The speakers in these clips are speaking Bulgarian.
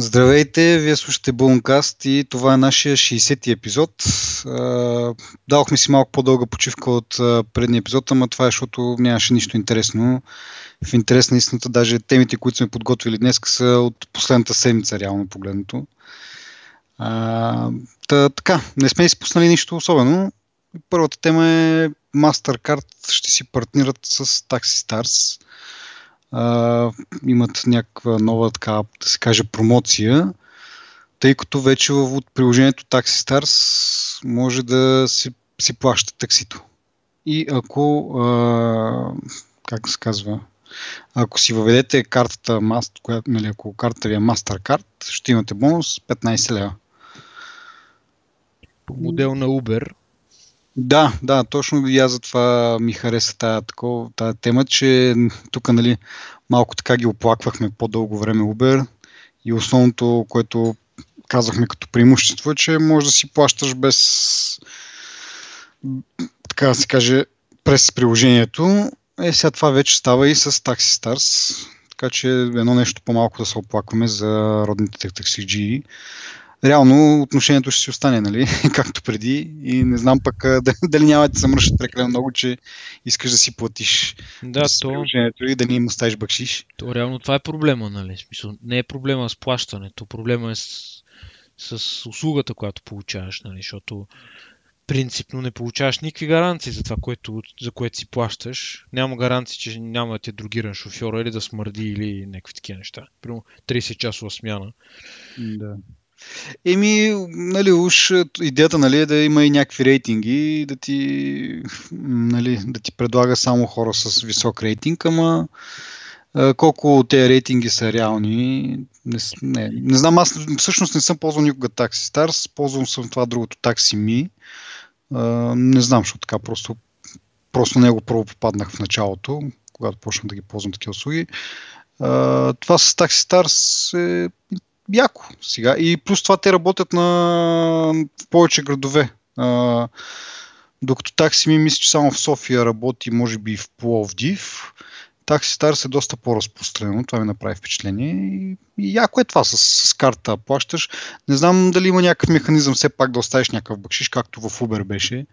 Здравейте, вие слушате Бълнкаст и това е нашия 60-ти епизод. Дадохме си малко по-дълга почивка от предния епизод, ама това е, защото нямаше нищо интересно. В интерес на истината, даже темите, които сме подготвили днес, са от последната седмица, реално погледнато. Та, така, не сме изпуснали нищо особено. Първата тема е MasterCard ще си партнират с Taxi Stars имат някаква нова, така да се каже, промоция, тъй като вече в приложението Taxi Stars може да си, си плаща таксито. И ако, а, как се казва, ако си въведете картата, която, нали, ако картата ви е MasterCard, ще имате бонус 15 лева. По модел на Uber да, да, точно и аз затова ми хареса тая, такова, тая тема, че тук нали, малко така ги оплаквахме по-дълго време Uber и основното, което казахме като преимущество е, че може да си плащаш без така да се каже през приложението. Е, сега това вече става и с Taxi Stars, така че едно нещо по-малко да се оплакваме за родните таксиджии реално отношението ще си остане, нали, както преди и не знам пък дали няма да се мръщат прекалено много, че искаш да си платиш да, с то... и да не им оставиш бакшиш. То реално това е проблема, нали, смисъл, не е проблема с плащането, проблема е с, с услугата, която получаваш, нали, защото принципно не получаваш никакви гаранции за това, което, за което си плащаш. Няма гаранции, че няма да те другиран шофьора или да смърди или някакви такива неща. Примерно 30 часова смяна. Да. Еми, нали, уж идеята нали, е да има и някакви рейтинги, да ти, нали, да ти предлага само хора с висок рейтинг, ама колко тези рейтинги са реални, не, не, не знам, аз всъщност не съм ползвал никога Taxi Stars, ползвам съм това другото Taxi Me, не знам, защото така просто, просто него първо попаднах в началото, когато почнах да ги ползвам такива услуги. това с Taxi Stars е яко сега. И плюс това те работят на в повече градове. А, докато такси ми мисля, че само в София работи, може би в Пловдив. Такси Старс е доста по-разпространено, това ми направи впечатление. И, и яко е това с, с карта плащаш. Не знам дали има някакъв механизъм все пак да оставиш някакъв бакшиш, както в Uber беше.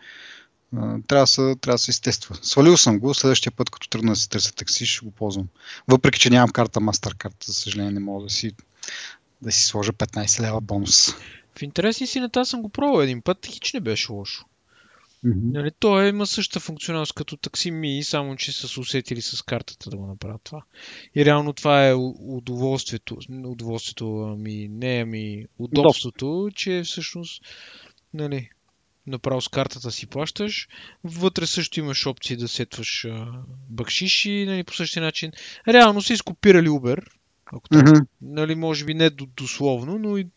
трябва да, се, трябва да се изтества. Свалил съм го, следващия път, като тръгна да си търся такси, ще го ползвам. Въпреки, че нямам карта MasterCard, за съжаление не мога да си да си сложа 15 лева бонус. В интересни си на тази съм го пробвал един път, хич не беше лошо. Mm-hmm. Нали, той има същата функционалност като такси ми, само че са усетили с картата да го направят това. И реално това е удоволствието, удоволствието ми, не ами удобството, че всъщност нали, направо с картата си плащаш. Вътре също имаш опции да сетваш бакшиши, нали, по същия начин. Реално са изкопирали Uber, ако mm-hmm. нали, може би не дословно, но и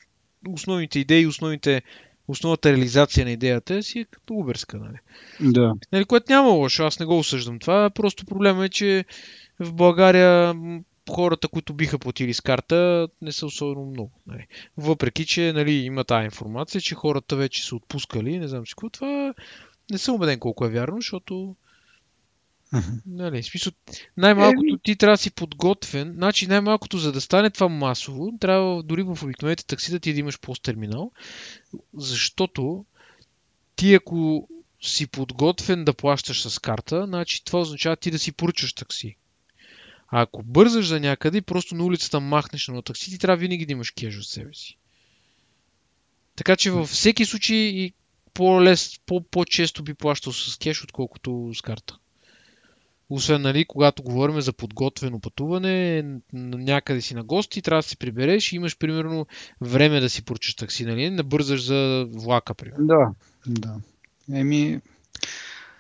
основните идеи, основните, основната реализация на идеята си е като уберска. Нали? Да. Нали, което няма лошо, аз не го осъждам това. Просто проблема е, че в България хората, които биха платили с карта, не са особено много. Нали. Въпреки, че нали, има тази информация, че хората вече са отпускали, не знам си какво, това не съм убеден колко е вярно, защото Нали, смисъл, най-малкото ти трябва да си подготвен. Значи най-малкото за да стане това масово, трябва дори в обикновените таксита ти да имаш пост-терминал, защото ти ако си подготвен да плащаш с карта, значи това означава ти да си поръчаш такси. А ако бързаш за някъде и просто на улицата махнеш на такси, ти трябва винаги да имаш кеш от себе си. Така че във всеки случай и по-лес, по-често би плащал с кеш, отколкото с карта. Освен, нали, когато говорим за подготвено пътуване, някъде си на гости, трябва да се прибереш и имаш, примерно, време да си поръчаш такси, нали? Не бързаш за влака, примерно. Да, да. Еми,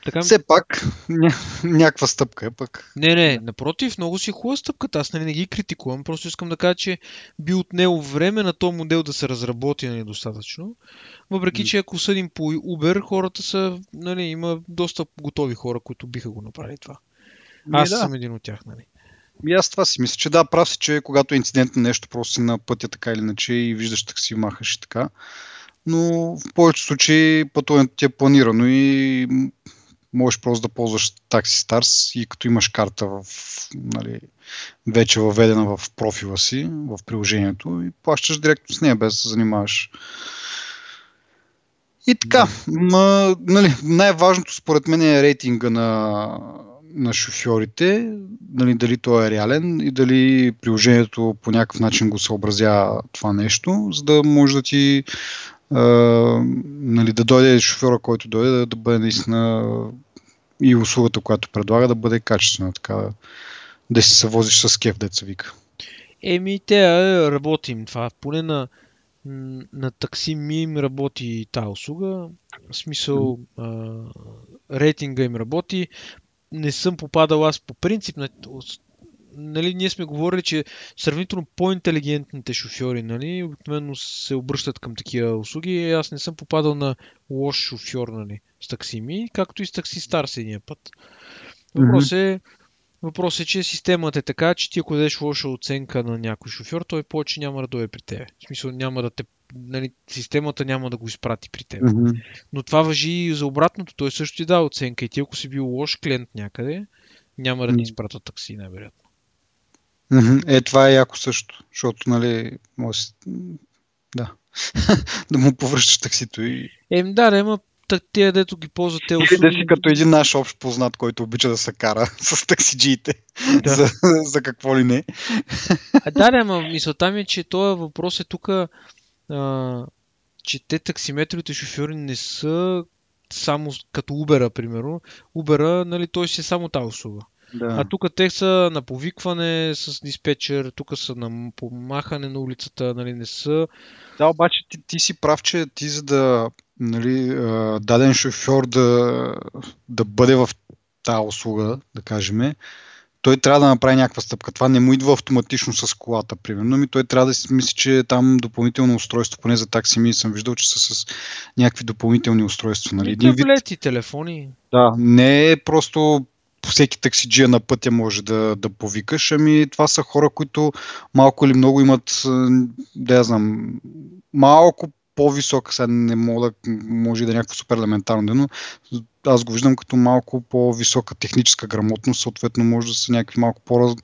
така... Все пак, ня... някаква стъпка е пък. Не, не, напротив, много си хубава стъпката. Аз нали, не ги критикувам, просто искам да кажа, че би отнело време на този модел да се разработи нали, достатъчно. Въпреки, че ако съдим по Uber, хората са, нали, има доста готови хора, които биха го направили това. Аз да. съм един от тях, нали? И аз това си мисля, че да, прав си, че когато е инцидент на нещо, просто си на пътя така или иначе и виждаш такси, махаш и така. Но в повечето случаи пътуването ти е планирано и можеш просто да ползваш Taxi Stars и като имаш карта в, нали, вече въведена в профила си, в приложението и плащаш директно с нея, без да се занимаваш. И така, ма, нали, най-важното според мен е рейтинга на, на шофьорите, нали, дали той е реален и дали приложението по някакъв начин го съобразява това нещо, за да може да ти а, нали, да дойде шофьора, който дойде, да, да бъде наистина и услугата, която предлага, да бъде качествена, така да си се возиш с кеф, деца вика. Еми, те работим това. Поне на, на такси ми им работи тази услуга. В смисъл, а, рейтинга им работи не съм попадал аз по принцип на нали, ние сме говорили, че сравнително по-интелигентните шофьори нали, обикновено се обръщат към такива услуги. Аз не съм попадал на лош шофьор нали, с таксими, както и с такси стар едния път. Въпрос е, въпрос е, че системата е така, че ти ако дадеш лоша оценка на някой шофьор, той повече няма да дойде при теб. В смисъл няма да те нали, системата няма да го изпрати при теб. Mm-hmm. Но това въжи и за обратното. Той също ти дава оценка и ти ако си бил лош клиент някъде, няма да ти изпратят такси, най-вероятно. Mm-hmm. Е, това е яко също, защото, нали, може да, да му повръщаш таксито и... Ем, да, да, има тия, дето ги ползват те услуги. Или да си като един наш общ познат, който обича да се кара с таксиджиите. Да. за, за какво ли не. А, да, да, ама мисълта ми е, че този въпрос е тук че те таксиметровите шофьори не са само като Uber, примерно. Uber, нали, той си е само тази услуга. Да. А тук те са на повикване с диспетчер, тук са на помахане на улицата, нали, не са. Да, обаче ти, ти си прав, че ти за да нали, даден шофьор да, да бъде в тази услуга, да кажем, той трябва да направи някаква стъпка. Това не му идва автоматично с колата, примерно. Ми той трябва да си мисли, че там допълнително устройство, поне за такси ми съм виждал, че са с някакви допълнителни устройства. Нали? Един таблети, вид... телефони. Да, не е просто всеки таксиджия на пътя може да, да повикаш, ами това са хора, които малко или много имат, да я знам, малко по-висока, сега не мога да, може да е някакво супер елементарно, но аз го виждам като малко по-висока техническа грамотност, съответно може да са някакви малко по-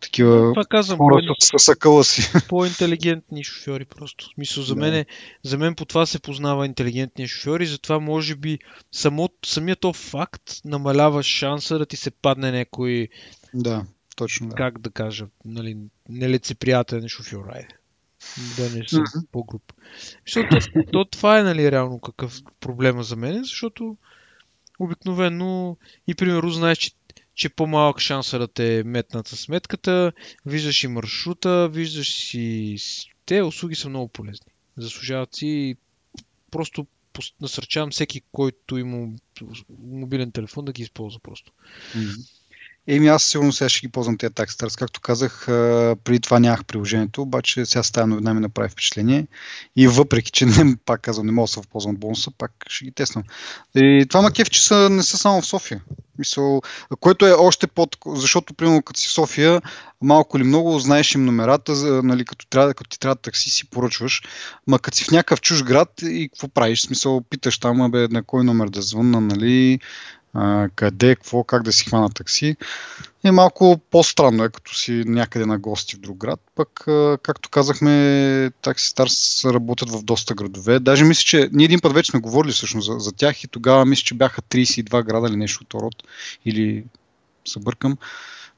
такива Това казвам, хора по- с акъла си. По-интелигентни шофьори просто. Смисъл, за, да. мен, за мен по това се познава интелигентния шофьор и затова може би само, самият то факт намалява шанса да ти се падне някой да, точно да. как да кажа, нали, нелицеприятен шофьор. Айде да не съм mm-hmm. по-груп. Защото то, това е нали, реално какъв проблема за мен, защото обикновено и примерно знаеш, че, че по-малък шанс е да те метнат с сметката, виждаш и маршрута, виждаш си... Те услуги са много полезни. Заслужават си и просто насърчавам всеки, който има мобилен телефон да ги използва просто. Mm-hmm. Еми аз сигурно сега ще ги ползвам тези такстърс. Както казах, преди това нямах приложението, обаче сега стая новина ми направи впечатление. И въпреки, че не, пак казвам, не мога да се възползвам бонуса, пак ще ги тествам. И това макев, че са, не са само в София. Мисъл, което е още под... Защото, примерно, като си в София, малко или много знаеш им номерата, нали, като, трябва, като ти трябва такси си поръчваш. Ма като си в някакъв чуж град и какво правиш? Смисъл, питаш там, бе, на кой номер да звънна, нали, а, къде, какво, как да си хвана такси. Е малко по-странно е, като си някъде на гости в друг град. Пък, а, както казахме, такси Старс работят в доста градове. Даже мисля, че ние един път вече сме говорили всъщност за, за тях и тогава мисля, че бяха 32 града или нещо от род. Или се бъркам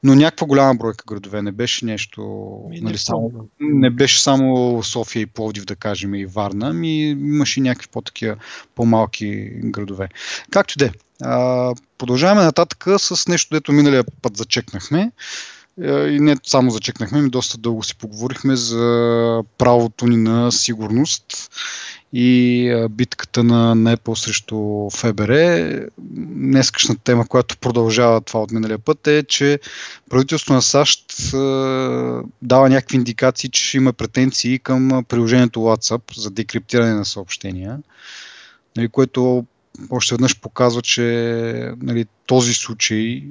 но някаква голяма бройка градове. Не беше нещо. Ми, нали, само, не беше само София и Пловдив, да кажем, и Варна, ми имаше някакви по-такива по-малки градове. Както де. Продължаваме нататък с нещо, дето миналия път зачекнахме. И не само зачекнахме, ми доста дълго си поговорихме за правото ни на сигурност и битката на, на Apple срещу ФБР. Днескашна тема, която продължава това от миналия път е, че правителството на САЩ дава някакви индикации, че има претенции към приложението WhatsApp за декриптиране на съобщения, нали, което още веднъж показва, че нали, този случай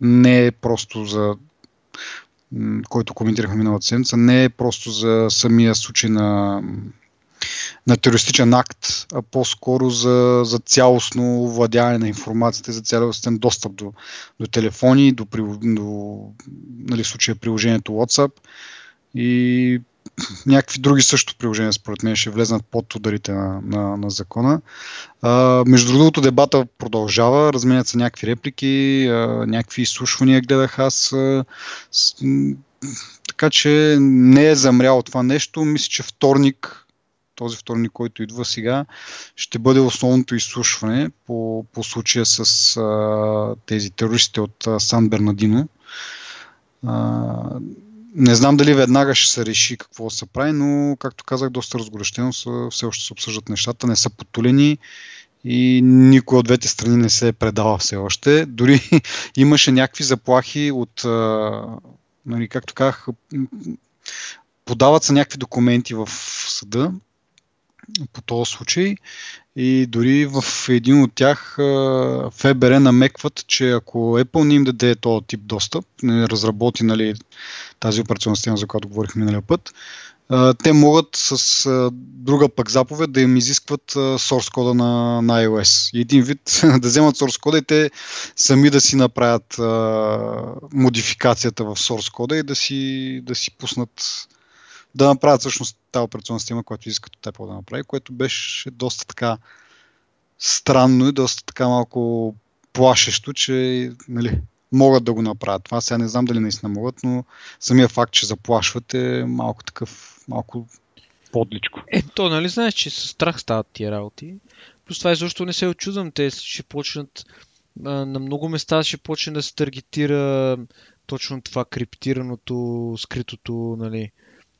не е просто за който коментирахме миналата седмица, не е просто за самия случай на на терористичен акт, а по-скоро за, за цялостно владяване на информацията, за цялостен достъп до, до телефони, до, до нали, случая приложението WhatsApp. И някакви други също приложения, според мен, ще влезнат под ударите на, на, на закона. А, между другото, дебата продължава, разменят се някакви реплики, а, някакви изслушвания гледах аз. А, с, така че не е замряло това нещо. Мисля, че вторник, този вторник, който идва сега, ще бъде основното изслушване по, по случая с а, тези терористите от а, Сан Бернадино. А, не знам дали веднага ще се реши какво се прави, но, както казах, доста разгорещено са, все още се обсъждат нещата, не са потулени и никой от двете страни не се е предава все още. Дори имаше някакви заплахи от, нали, както казах, подават се някакви документи в съда по този случай и дори в един от тях ФБР намекват, че ако Apple не им даде този тип достъп, не разработи нали, тази операционна система, за която говорихме миналия път, те могат с друга пък заповед да им изискват source кода на, на iOS. Един вид да вземат source кода и те сами да си направят модификацията в source кода и да си, да си пуснат да направят всъщност тази операционна система, която искат от Apple да направи, което беше доста така странно и доста така малко плашещо, че нали, могат да го направят. Това сега не знам дали наистина могат, но самия факт, че заплашват е малко такъв, малко подличко. Е, то нали знаеш, че с страх стават тия работи. Плюс това изобщо не се очудвам. Те ще почнат на много места ще почне да се таргетира точно това криптираното, скритото, нали,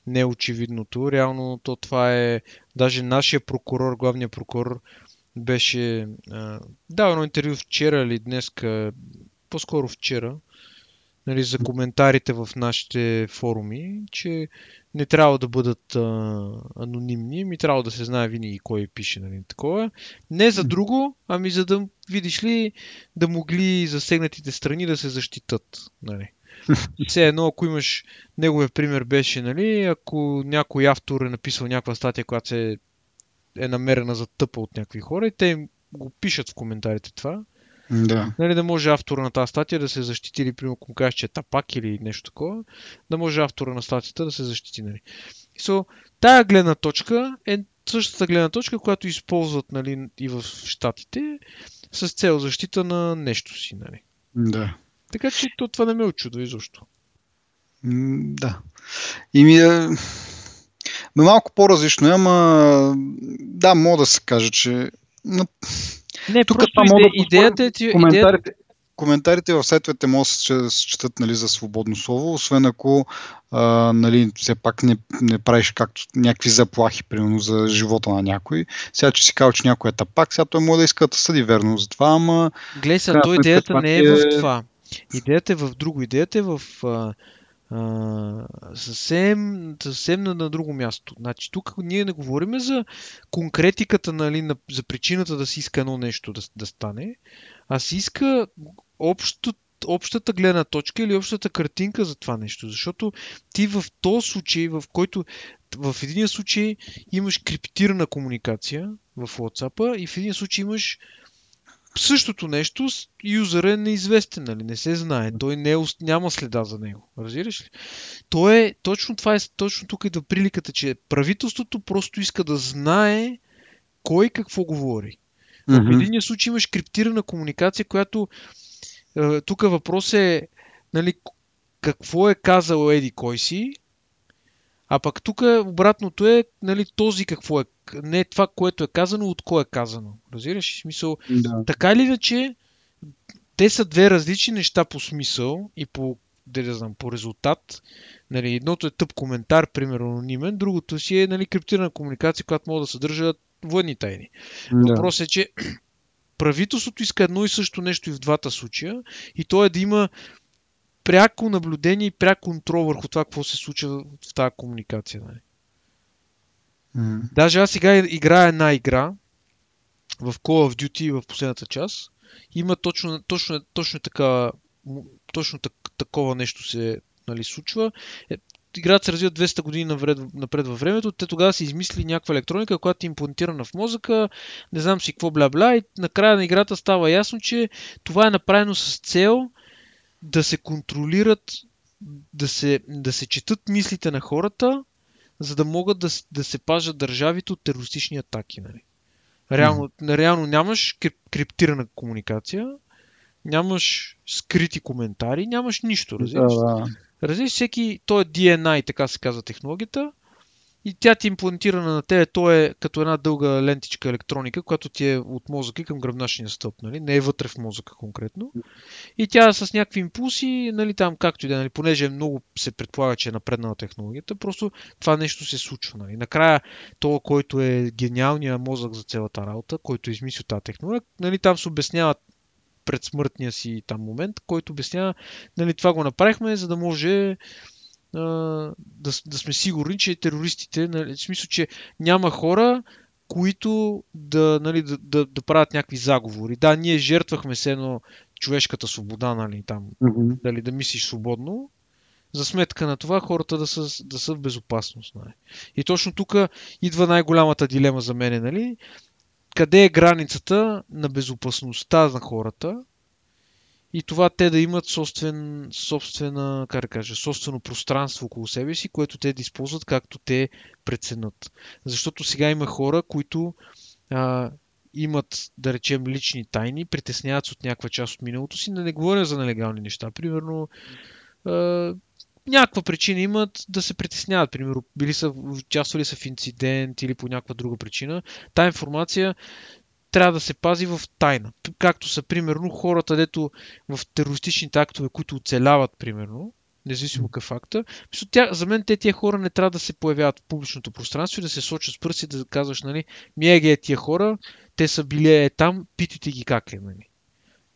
неочевидното. Реално то това е, даже нашия прокурор, главният прокурор, беше а, дал едно интервю вчера или днес, по-скоро вчера, нали, за коментарите в нашите форуми, че не трябва да бъдат а, анонимни, ми трябва да се знае винаги кой пише, нали, такова. Не за друго, ами за да, видиш ли, да могли засегнатите страни да се защитат, нали. Все едно, ако имаш, неговия пример беше, нали, ако някой автор е написал някаква статия, която се е намерена за тъпа от някакви хора и те го пишат в коментарите това, да. Нали, да може автора на тази статия да се защити или, примерно, ако кажеш, че е тапак или нещо такова, да може автора на статията да се защити. Нали. So, тая гледна точка е същата гледна точка, която използват нали, и в Штатите с цел защита на нещо си. Нали. Да. Така че то, това не ме очудва изобщо. Да. И ми е... малко по-различно, ама да, мога да се каже, че не, Тук просто иде, да идеята е, че... Коментарите, коментарите в сайтовете могат да се четат нали, за свободно слово, освен ако а, нали, все пак не, не правиш както някакви заплахи, примерно за живота на някой. Сега, че си казал, че някой е тапак, сега той може да иска да съди верно за това, ама... Гледай то идеята не е в това. Идеята е в друго. Идеята е в а, а, съвсем, съвсем на, на друго място. Значи, тук ние не говорим за конкретиката, нали, на, за причината да си иска едно нещо да, да стане, а си иска общото, общата гледна точка или общата картинка за това нещо. Защото ти в този случай, в който в един случай имаш криптирана комуникация в WhatsApp и в един случай имаш същото нещо, юзъра е неизвестен, нали? не се знае. Той не е, няма следа за него. Разбираш ли? То е, точно това е, точно тук идва приликата, че правителството просто иска да знае кой какво говори. Mm-hmm. В един случай имаш криптирана комуникация, която е, тук въпрос е нали, какво е казал Еди кой си, а пък тук обратното е нали, този какво е, не е това, което е казано, от кой е казано. Разбираш? Смисъл, да. така или иначе, те са две различни неща по смисъл и по, да не знам, по резултат. Нали, едното е тъп коментар, примерно анонимен, другото си е нали, криптирана комуникация, която може да съдържа военни тайни. Да. Въпросът е, че правителството иска едно и също нещо и в двата случая и то е да има пряко наблюдение и пряк контрол върху това, какво се случва в тази комуникация. Нали? Mm. Даже аз сега играя една игра в Call of Duty в последната част. Има точно, точно, точно, така, точно так, такова нещо се нали, случва. Е, играта се развива 200 години напред, напред във времето, те тогава са измислили някаква електроника, която е имплантирана в мозъка, не знам си какво бля-бля и накрая на играта става ясно, че това е направено с цел да се контролират, да се, да се четат мислите на хората, за да могат да, да се пажат държавите от терористични атаки. Нали? Реално, mm-hmm. реално нямаш криптирана комуникация, нямаш скрити коментари, нямаш нищо, разбираш? Да, да. Разбираш, всеки, то е DNA, така се казва технологията, и тя ти е имплантирана на тебе, то е като една дълга лентичка електроника, която ти е от мозъка към гръбначния стълб, нали? не е вътре в мозъка конкретно. И тя с някакви импулси, нали, там както и да е, нали, понеже много се предполага, че е напреднала технологията, просто това нещо се случва. Нали. Накрая, то, който е гениалният мозък за цялата работа, който е измислил тази технология, нали, там се обясняват пред смъртния си там момент, който обяснява, нали, това го направихме, за да може да, да сме сигурни, че терористите, нали, в смисъл, че няма хора, които да, нали, да, да, да правят някакви заговори. Да, ние жертвахме се едно човешката свобода, нали, там, mm-hmm. дали да мислиш свободно, за сметка на това хората да са, да са в безопасност. Нали. И точно тук идва най-голямата дилема за мен, нали? къде е границата на безопасността на хората и това те да имат собствен, собствена, как да кажа, собствено пространство около себе си, което те да използват както те преценят. Защото сега има хора, които а, имат, да речем, лични тайни, притесняват се от някаква част от миналото си, да не говоря за нелегални неща. Примерно, а, някаква причина имат да се притесняват. Примерно, били са, участвали са в инцидент или по някаква друга причина. Та информация трябва да се пази в тайна. Както са, примерно, хората, дето в терористичните актове, които оцеляват, примерно, независимо какъв факта. Тя, за мен те тия хора не трябва да се появяват в публичното пространство и да се сочат с пръсти да казваш, нали, ми е тия хора, те са били е там, питайте ги как е, нали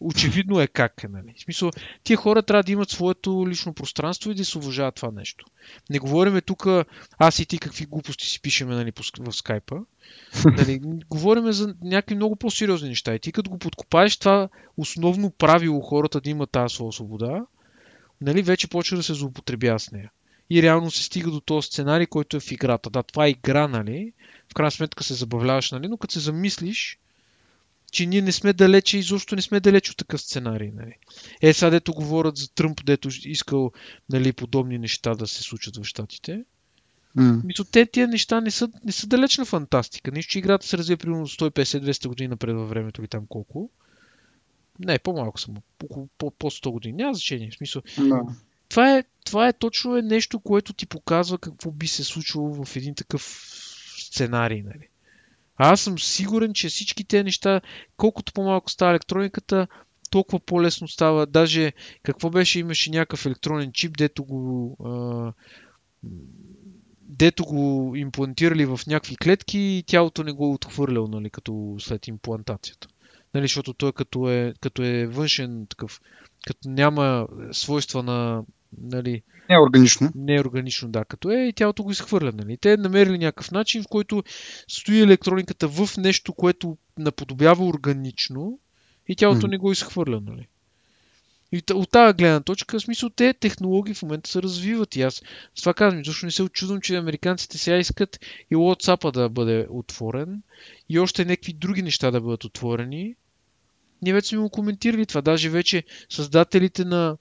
очевидно е как е. Нали? В смисъл, тия хора трябва да имат своето лично пространство и да се уважават това нещо. Не говориме тук, аз и ти какви глупости си пишеме нали, в скайпа. Нали, говориме за някакви много по-сериозни неща. И ти като го подкопаеш това основно правило хората да имат тази своя свобода, нали, вече почва да се злоупотребява с нея. И реално се стига до този сценарий, който е в играта. Да, това е игра, нали? В крайна сметка се забавляваш, нали? Но като се замислиш, че ние не сме далече, изобщо не сме далеч от такъв сценарий. Нали. Е, сега дето говорят за Тръмп, дето искал нали, подобни неща да се случат в Штатите. Mm. Мисля, те тия неща не са, не са далечна фантастика. Нищо, че играта се развива примерно 150-200 години напред във времето или там колко. Не, по-малко съм. По, по, по 100 години. Няма значение. В смисъл. No. Това, е, това е точно е нещо, което ти показва какво би се случило в един такъв сценарий. Нали. Аз съм сигурен, че всички тези неща, колкото по-малко става електрониката, толкова по-лесно става. Даже какво беше, имаше някакъв електронен чип, дето го, а, дето го имплантирали в някакви клетки и тялото не го е отхвърлял, нали, като след имплантацията. Нали, защото той като е, като е външен такъв, като няма свойства на Нали, не е органично. Не е органично, да, като е и тялото го изхвърля. Нали. Те намерили някакъв начин, в който стои електрониката в нещо, което наподобява органично и тялото mm. не го изхвърля. Нали. И от тази гледна точка, в смисъл, те технологии в момента се развиват. И аз с това казвам, защото не се очудвам, че американците сега искат и WhatsApp да бъде отворен и още някакви други неща да бъдат отворени. Ние вече сме го коментирали това. Даже вече създателите на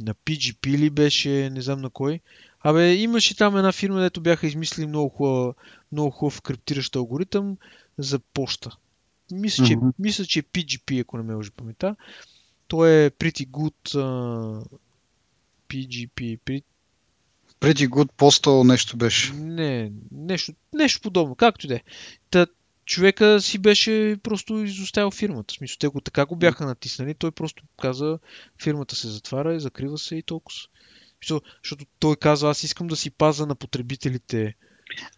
на PGP ли беше, не знам на кой. Абе, имаше там една фирма, дето бяха измислили много хубав, много хубав криптиращ алгоритъм за почта. Мисля, че, mm-hmm. мисля, че е PGP, ако не ме лъжи памета. Той е pretty good uh, PGP. Pretty... Pretty good postal нещо беше. Не, нещо, нещо подобно, както и да е човека си беше просто изоставил фирмата. В смисъл, те го така го бяха натиснали, той просто каза, фирмата се затваря и закрива се и толкова. Смисъл, защото той казва, аз искам да си паза на потребителите.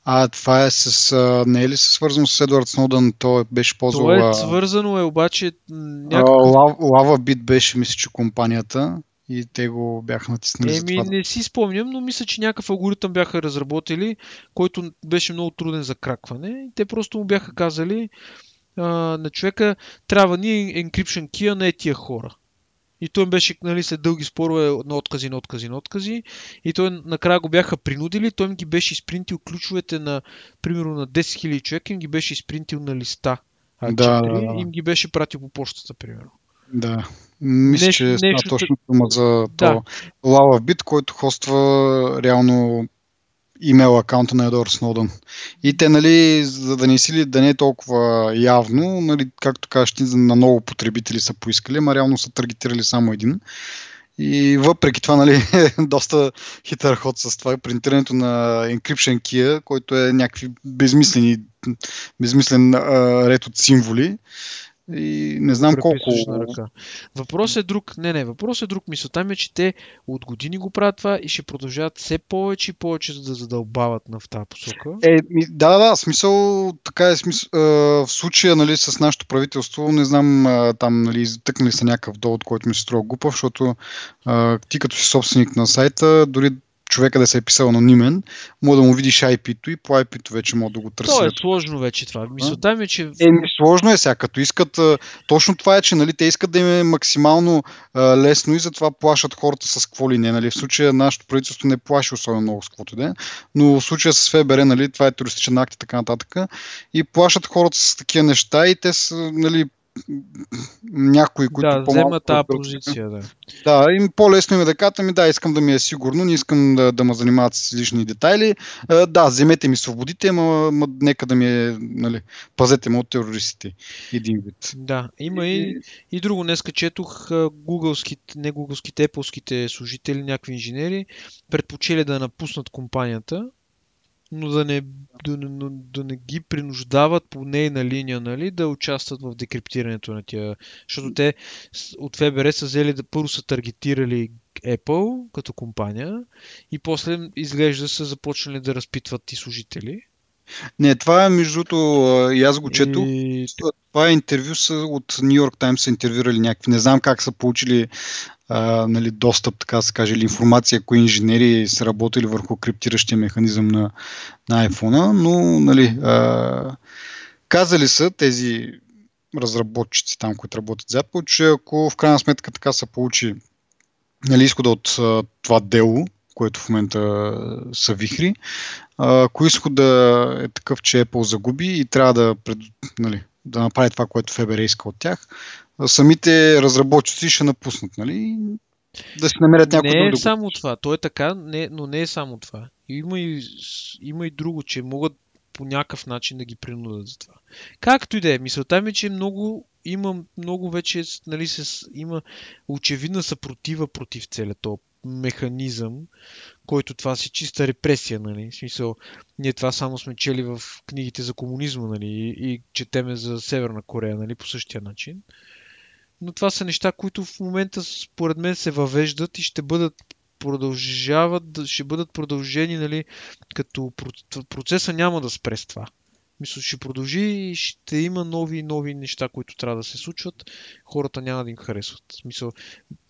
А, това е с... А, не е ли се свързано с Едвард Сноудън? Той беше ползвал... Това е свързано е, обаче... Някакъв... Лава Бит беше, мисля, че компанията и те го бяха натиснали. Еми, за това. не си спомням, но мисля, че някакъв алгоритъм бяха разработили, който беше много труден за кракване. И те просто му бяха казали а, на човека, трябва ни encryption key, а не тия хора. И той беше нали, след дълги спорове на откази, на откази, на откази. И той накрая го бяха принудили. Той им ги беше изпринтил ключовете на, примерно на 10 000 човека, им ги беше изпринтил на листа. А4 Да, да, да. им ги беше пратил по почтата, примерно. Да. Мисля, Нещо- че става нещо точно дума за Да. то Lava Bit, който хоства реално имейл акаунта на Едуард Сноудън. И те, нали, за да не сили да не е толкова явно, нали, както кажеш на много потребители са поискали, ама реално са таргетирали само един. И въпреки това, нали, е доста хитър ход с това принтирането на encryption key, който е някакви безмислени, безмислен а, ред от символи. И не знам колко... На ръка. Въпросът е друг. Не, не, въпросът е друг. Мисълта ми е, че те от години го правят това и ще продължават все повече и повече за да задълбават на в тази посока. Е, да, да, смисъл, така е смисъл. Е, в случая, нали, с нашето правителство, не знам, е, там, нали, тъкнали са някакъв довод, който ми се струва глупав, защото е, ти като си собственик на сайта, дори човека да се е писал анонимен, може да му видиш IP-то и по IP-то вече може да го търси. То е сложно вече това. Мисълта ми е, че Еми, сложно е сега, като искат, точно това е, че нали, те искат да им е максимално а, лесно и затова плашат хората с какво ли не. Нали. В случая нашето правителство не плаши особено много с каквото и да е, но в случая с ФБР, нали, това е терористичен акт и така нататък, и плашат хората с такива неща и те са, нали, някои, които да, взема тази позиция. Да. да, им по-лесно им е да кажат, ами да, искам да ми е сигурно, не искам да, да ме занимават с лични детайли. А, да, вземете ми свободите, ама, ама нека да ми е, нали, пазете ме от терористите. Един вид. Да, има и, и друго. Днеска четох гугълските, не гугълските, еплските служители, някакви инженери, предпочели да напуснат компанията, но да не, да, не- да не ги принуждават по нейна линия, нали, да участват в декриптирането на тия. Защото те от ФБР са взели да първо са таргетирали Apple като компания и после изглежда са започнали да разпитват и служители. Не, това е между другото, и аз го четох. И... Това е интервю са от Нью Йорк Таймс са интервюрали някакви. Не знам как са получили а, нали, достъп, така се каже, или информация, кои инженери са работили върху криптиращия механизъм на, на iPhone, но нали, а, казали са тези разработчици там, които работят за Apple, че ако в крайна сметка така се получи нали, изхода от а, това дело, което в момента са вихри, ако изхода е такъв, че Apple загуби и трябва да, пред, нали, да направи това, което ФБР иска от тях, самите разработчици ще напуснат, нали? Да си намерят някой Не е да само това. То е така, не, но не е само това. Има и, има и друго, че могат по някакъв начин да ги принудят за това. Както и да е. Мисълта ми е, че много има много вече, нали, с, има очевидна съпротива против целият този механизъм, който това си чиста репресия, нали? В смисъл, ние това само сме чели в книгите за комунизма, нали? И, и четеме за Северна Корея, нали? По същия начин. Но това са неща, които в момента според мен се въвеждат и ще бъдат продължават, ще бъдат продължени, нали, като проц- процеса няма да спре с това. Мисля, ще продължи и ще има нови и нови неща, които трябва да се случват. Хората няма да им харесват. В Смисъл,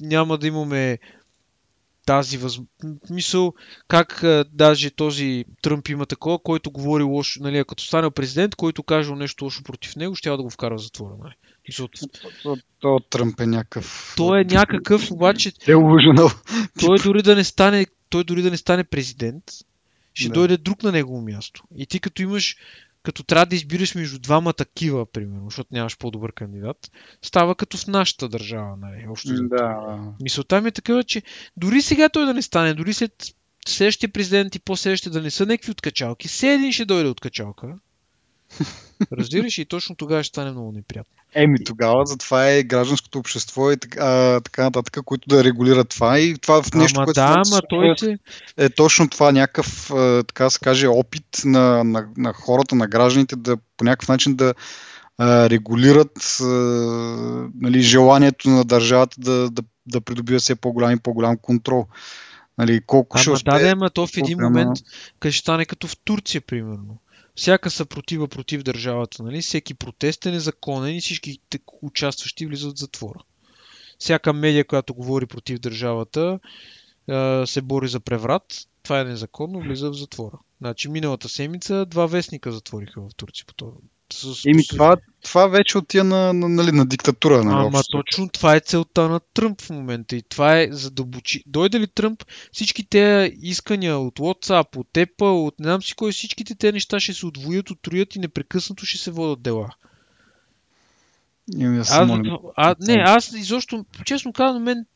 няма да имаме тази въз... м- мисъл, как а, даже този Тръмп има такова, който говори лошо, нали, като стане президент, който каже нещо лошо против него, ще да го вкара в затвора. Нали. Мисъл, То, то Тръмп е някакъв... той е някакъв, обаче Delusional. той дори да не стане, той дори да не стане президент, ще Да. дойде друг на негово място. И ти като имаш, като трябва да избираш между двама такива, примерно, защото нямаш по-добър кандидат, става като в нашата държава, нали, общо Да. Мисълта ми е такава, че дори сега той да не стане, дори след следващия президент и по-следващия да не са някакви откачалки, все един ще дойде от качалка. Разбираш и точно тогава ще стане много неприятно. Еми тогава, затова е гражданското общество и така, така нататък, които да регулират това. И това в нещо, ама което да, ама той се... е точно това някакъв, така да се каже, опит на, на, на хората, на гражданите да по някакъв начин да регулират нали, желанието на държавата да, да, да придобива все по-голям и по-голям контрол. Нали, колко ще Ама успее, да, да, ама то в един ама- момент, къде ще стане като в Турция, примерно. Всяка съпротива против държавата, нали? Всеки протест е незаконен и всички участващи влизат в затвора. Всяка медия, която говори против държавата, се бори за преврат. Това е незаконно, влиза в затвора. Значи миналата седмица два вестника затвориха в Турция по това, С, Еми, това, това вече отива на, на, нали, на диктатура. Нали, Ама точно това е целта на Тръмп в момента. И това е задълбочи. Дойде ли Тръмп, всички те искания от WhatsApp, от Apple, от не знам си кой, всичките те неща ще се отвоят, отроят и непрекъснато ще се водят дела. Еми, аз Аз, моля. а, не, аз изобщо, честно казвам, мен,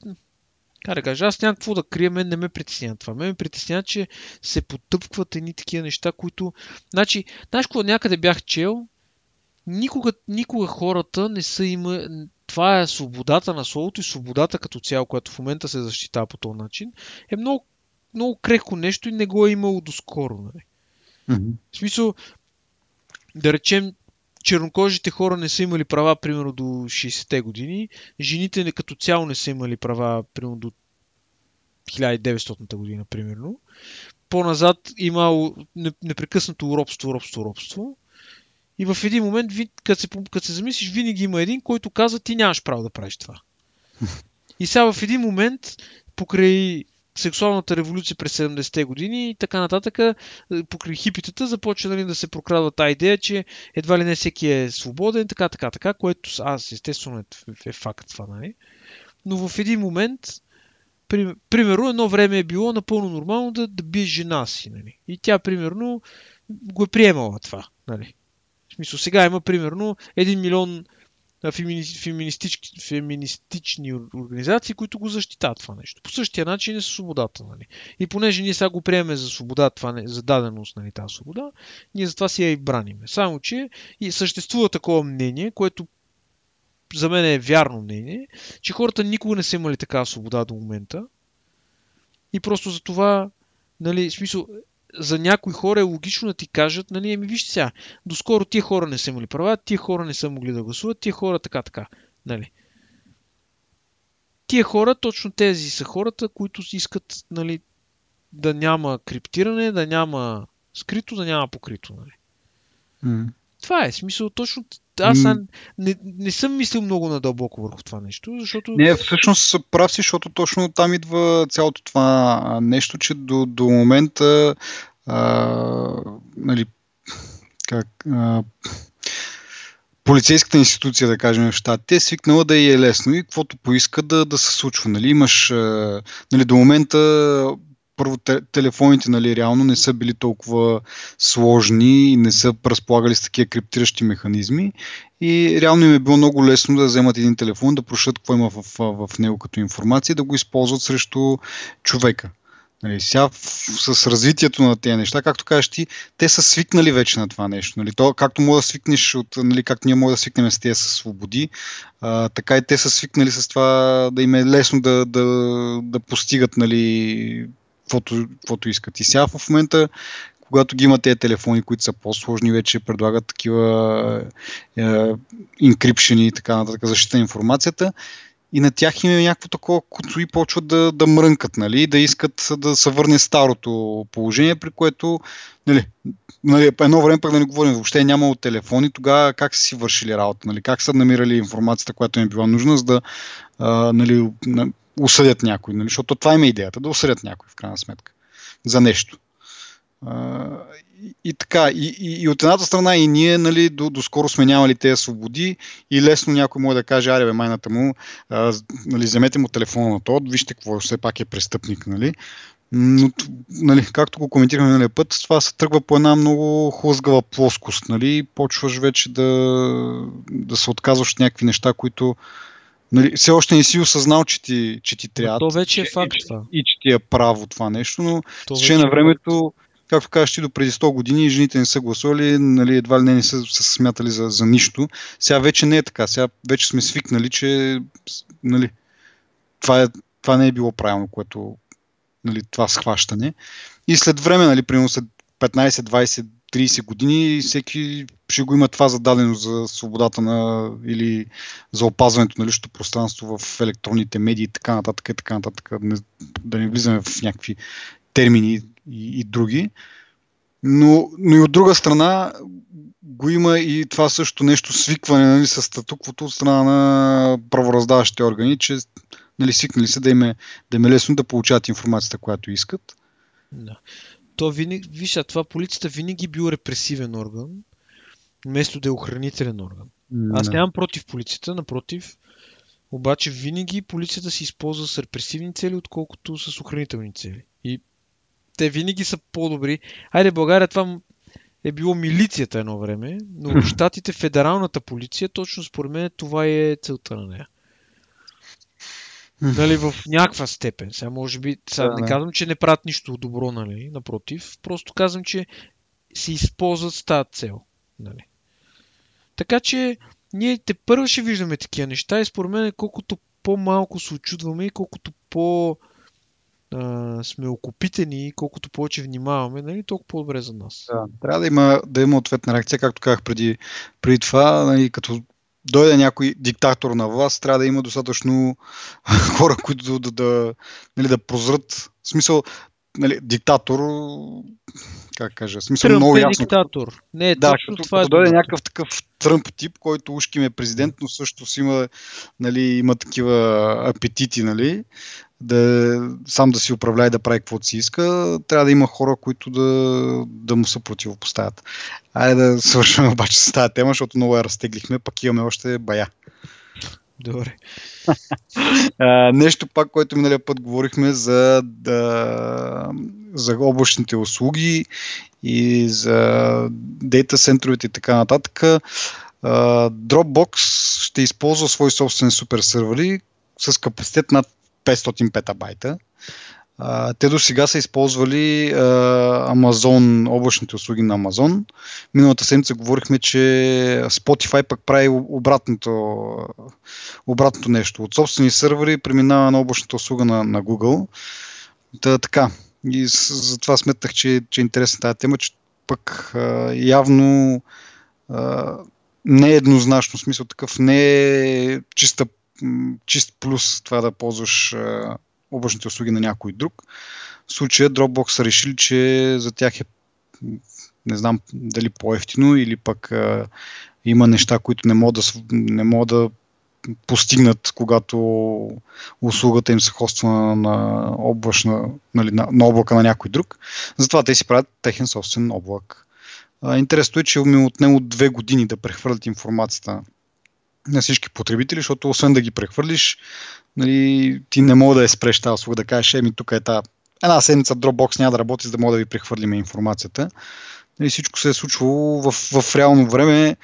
как да кажа, аз нямам какво да крия, мен не ме притеснява това. Мен ме притеснява, че се потъпкват едни такива неща, които... Значи, знаеш какво някъде бях чел? Никога, никога хората не са има... Това е свободата на словото и свободата като цяло, която в момента се защитава по този начин, е много, много крехко нещо и не го е имало доскоро. Нали? Мгм. В смисъл, да речем, чернокожите хора не са имали права, примерно, до 60-те години. Жените като цяло не са имали права, примерно, до 1900 година, примерно. По-назад имало не- непрекъснато робство, робство, робство. И в един момент, като се, като се замислиш, винаги има един, който казва, ти нямаш право да правиш това. И сега в един момент, покрай сексуалната революция през 70-те години и така нататък, е, покрай хипитата започва нали, да се прокрадва тази идея, че едва ли не всеки е свободен, така, така, така, което аз естествено е, е факт това, нали? Но в един момент, при, примерно, едно време е било напълно нормално да, да биеш жена си, нали? И тя, примерно, го е приемала това, нали? Смисъл, сега има, примерно, 1 милион фемини, феминистични, феминистични ор- организации, които го защитават това нещо. По същия начин е с свободата. Нали? И понеже ние сега го приемем за свобода, това не, за даденост, нали, тази свобода, ние затова си я и браниме. Само, че и съществува такова мнение, което за мен е вярно мнение, че хората никога не са имали такава свобода до момента. И просто за това, нали, смисъл, за някои хора е логично да ти кажат, нали, еми вижте сега, доскоро тия хора не са имали права, тия хора не са могли да гласуват, тия хора така, така. Нали. Тия хора, точно тези са хората, които искат нали, да няма криптиране, да няма скрито, да няма покрито. Нали. М. Това е смисъл точно. Аз М. не, не съм мислил много надълбоко върху това нещо, защото. Не, всъщност прав си, защото точно там идва цялото това нещо, че до, до момента а, нали, как, а, полицейската институция, да кажем, в щатите е свикнала да й е лесно и каквото поиска да, да се случва. Нали, имаш, нали, до момента първо те, телефоните нали, реално не са били толкова сложни и не са разполагали с такива криптиращи механизми и реално им е било много лесно да вземат един телефон, да прошат какво има в, в, него като информация и да го използват срещу човека. Нали, сега с развитието на тези неща, както кажеш ти, те са свикнали вече на това нещо. Нали, то, както може да свикнеш, от, нали, както ние може да свикнем с тези с свободи, а, така и те са свикнали с това да им е лесно да, да, да постигат нали, каквото, искат. И сега в момента, когато ги имат тези телефони, които са по-сложни, вече предлагат такива е, инкрипшени и така нататък, защита на информацията, и на тях им е някакво такова куцо и почват да, да мрънкат, нали, да искат да се върне старото положение, при което нали, нали, едно време пък да не говорим, въобще нямало телефони, тогава как са си вършили работа, нали, как са намирали информацията, която им е била нужна, за да а, нали, на, осъдят някой, нали, защото това им е идеята, да осъдят някой в крайна сметка за нещо. И, и така, и, и, и от едната страна и ние нали, до, доскоро сме нямали тези свободи и лесно някой може да каже, аре бе, майната му, а, нали, вземете му телефона на тод, вижте какво, все пак е престъпник, нали. Но, нали, както го коментирахме миналия път, това се тръгва по една много хлъзгава плоскост, нали, почваш вече да, да се отказваш от някакви неща, които нали, все още не си осъзнал, че ти, че ти трябва. То вече е че- факт и, това. И, че ти е право това нещо, но То вече на времето, както кажеш ти, до преди 100 години жените не са гласували, нали, едва ли не, не са се смятали за, за нищо. Сега вече не е така. Сега вече сме свикнали, че нали, това, е, това не е било правилно, което нали, това схващане. И след време, нали, примерно след 15, 20, 30 години, всеки ще го има това зададено за свободата на или за опазването на личното пространство в електронните медии и така нататък и така нататък. Не, да не влизаме в някакви термини и, и други. Но, но и от друга страна го има и това също нещо свикване нали, с статуквото от страна на правораздаващите органи, че нали, свикнали се да им, е, да им е лесно да получават информацията, която искат. Да. То винаги, виж, а това полицията винаги бил репресивен орган. вместо да е охранителен орган. Аз нямам против полицията, напротив. Обаче винаги полицията се използва с репресивни цели, отколкото с охранителни цели. И те винаги са по-добри. Айде, България това е било милицията едно време, но в Штатите федералната полиция, точно според мен това е целта на нея. Нали, в някаква степен. Сега може би, сега да, не казвам, че не правят нищо добро, нали, напротив. Просто казвам, че се използват с тази цел. Нали. Така че, ние те първо ще виждаме такива неща и според мен колкото по-малко се очудваме и колкото по- а, сме окупитени и колкото повече внимаваме, нали, толкова по-добре за нас. Да, трябва да има, да има ответна реакция, както казах преди, преди това, нали, като дойде някой диктатор на власт, трябва да има достатъчно хора, които да, да, нали, да прозрат. В смисъл, нали, диктатор, как кажа, смисъл Тръмп много е ясно. диктатор. Не, Да, точно защото това е. като дойде думата. някакъв такъв Тръмп тип, който ушки ме президент, но също си има, нали, има такива апетити, нали, да, сам да си управлява и да прави каквото си иска, трябва да има хора, които да, да му се противопоставят. Айде да свършим обаче с тази тема, защото много я разтеглихме, пък имаме още бая. Добре. А, нещо пак, което миналия път говорихме за, да, за облачните услуги и за дейта центровете и така нататък. А, Dropbox ще използва свои собствени супер сървъри с капацитет над 500 петабайта. Те до сега са използвали Amazon, облачните услуги на Amazon. Миналата седмица говорихме, че Spotify пък прави обратното, обратното нещо. От собствени сървъри преминава на облачната услуга на, на Google. Та, така. И затова сметнах, че, че е интересна тази тема, че пък явно не е еднозначно, смисъл такъв не е чиста, чист плюс това да ползваш а, облачните услуги на някой друг. В случая Dropbox са решили, че за тях е не знам дали по-ефтино или пък а, има неща, които не могат да, не могат да постигнат, когато услугата им се хоства на, облачна, нали, на, на облака на някой друг. Затова те си правят техен собствен облак. А, интересно е, че ми отнело две години да прехвърлят информацията на всички потребители, защото освен да ги прехвърлиш, нали, ти не мога да я спреш тази услуга, да кажеш, еми тук е та една седмица Dropbox няма да работи, за да мога да ви прехвърлим информацията. Нали, всичко се е случвало в, в реално време.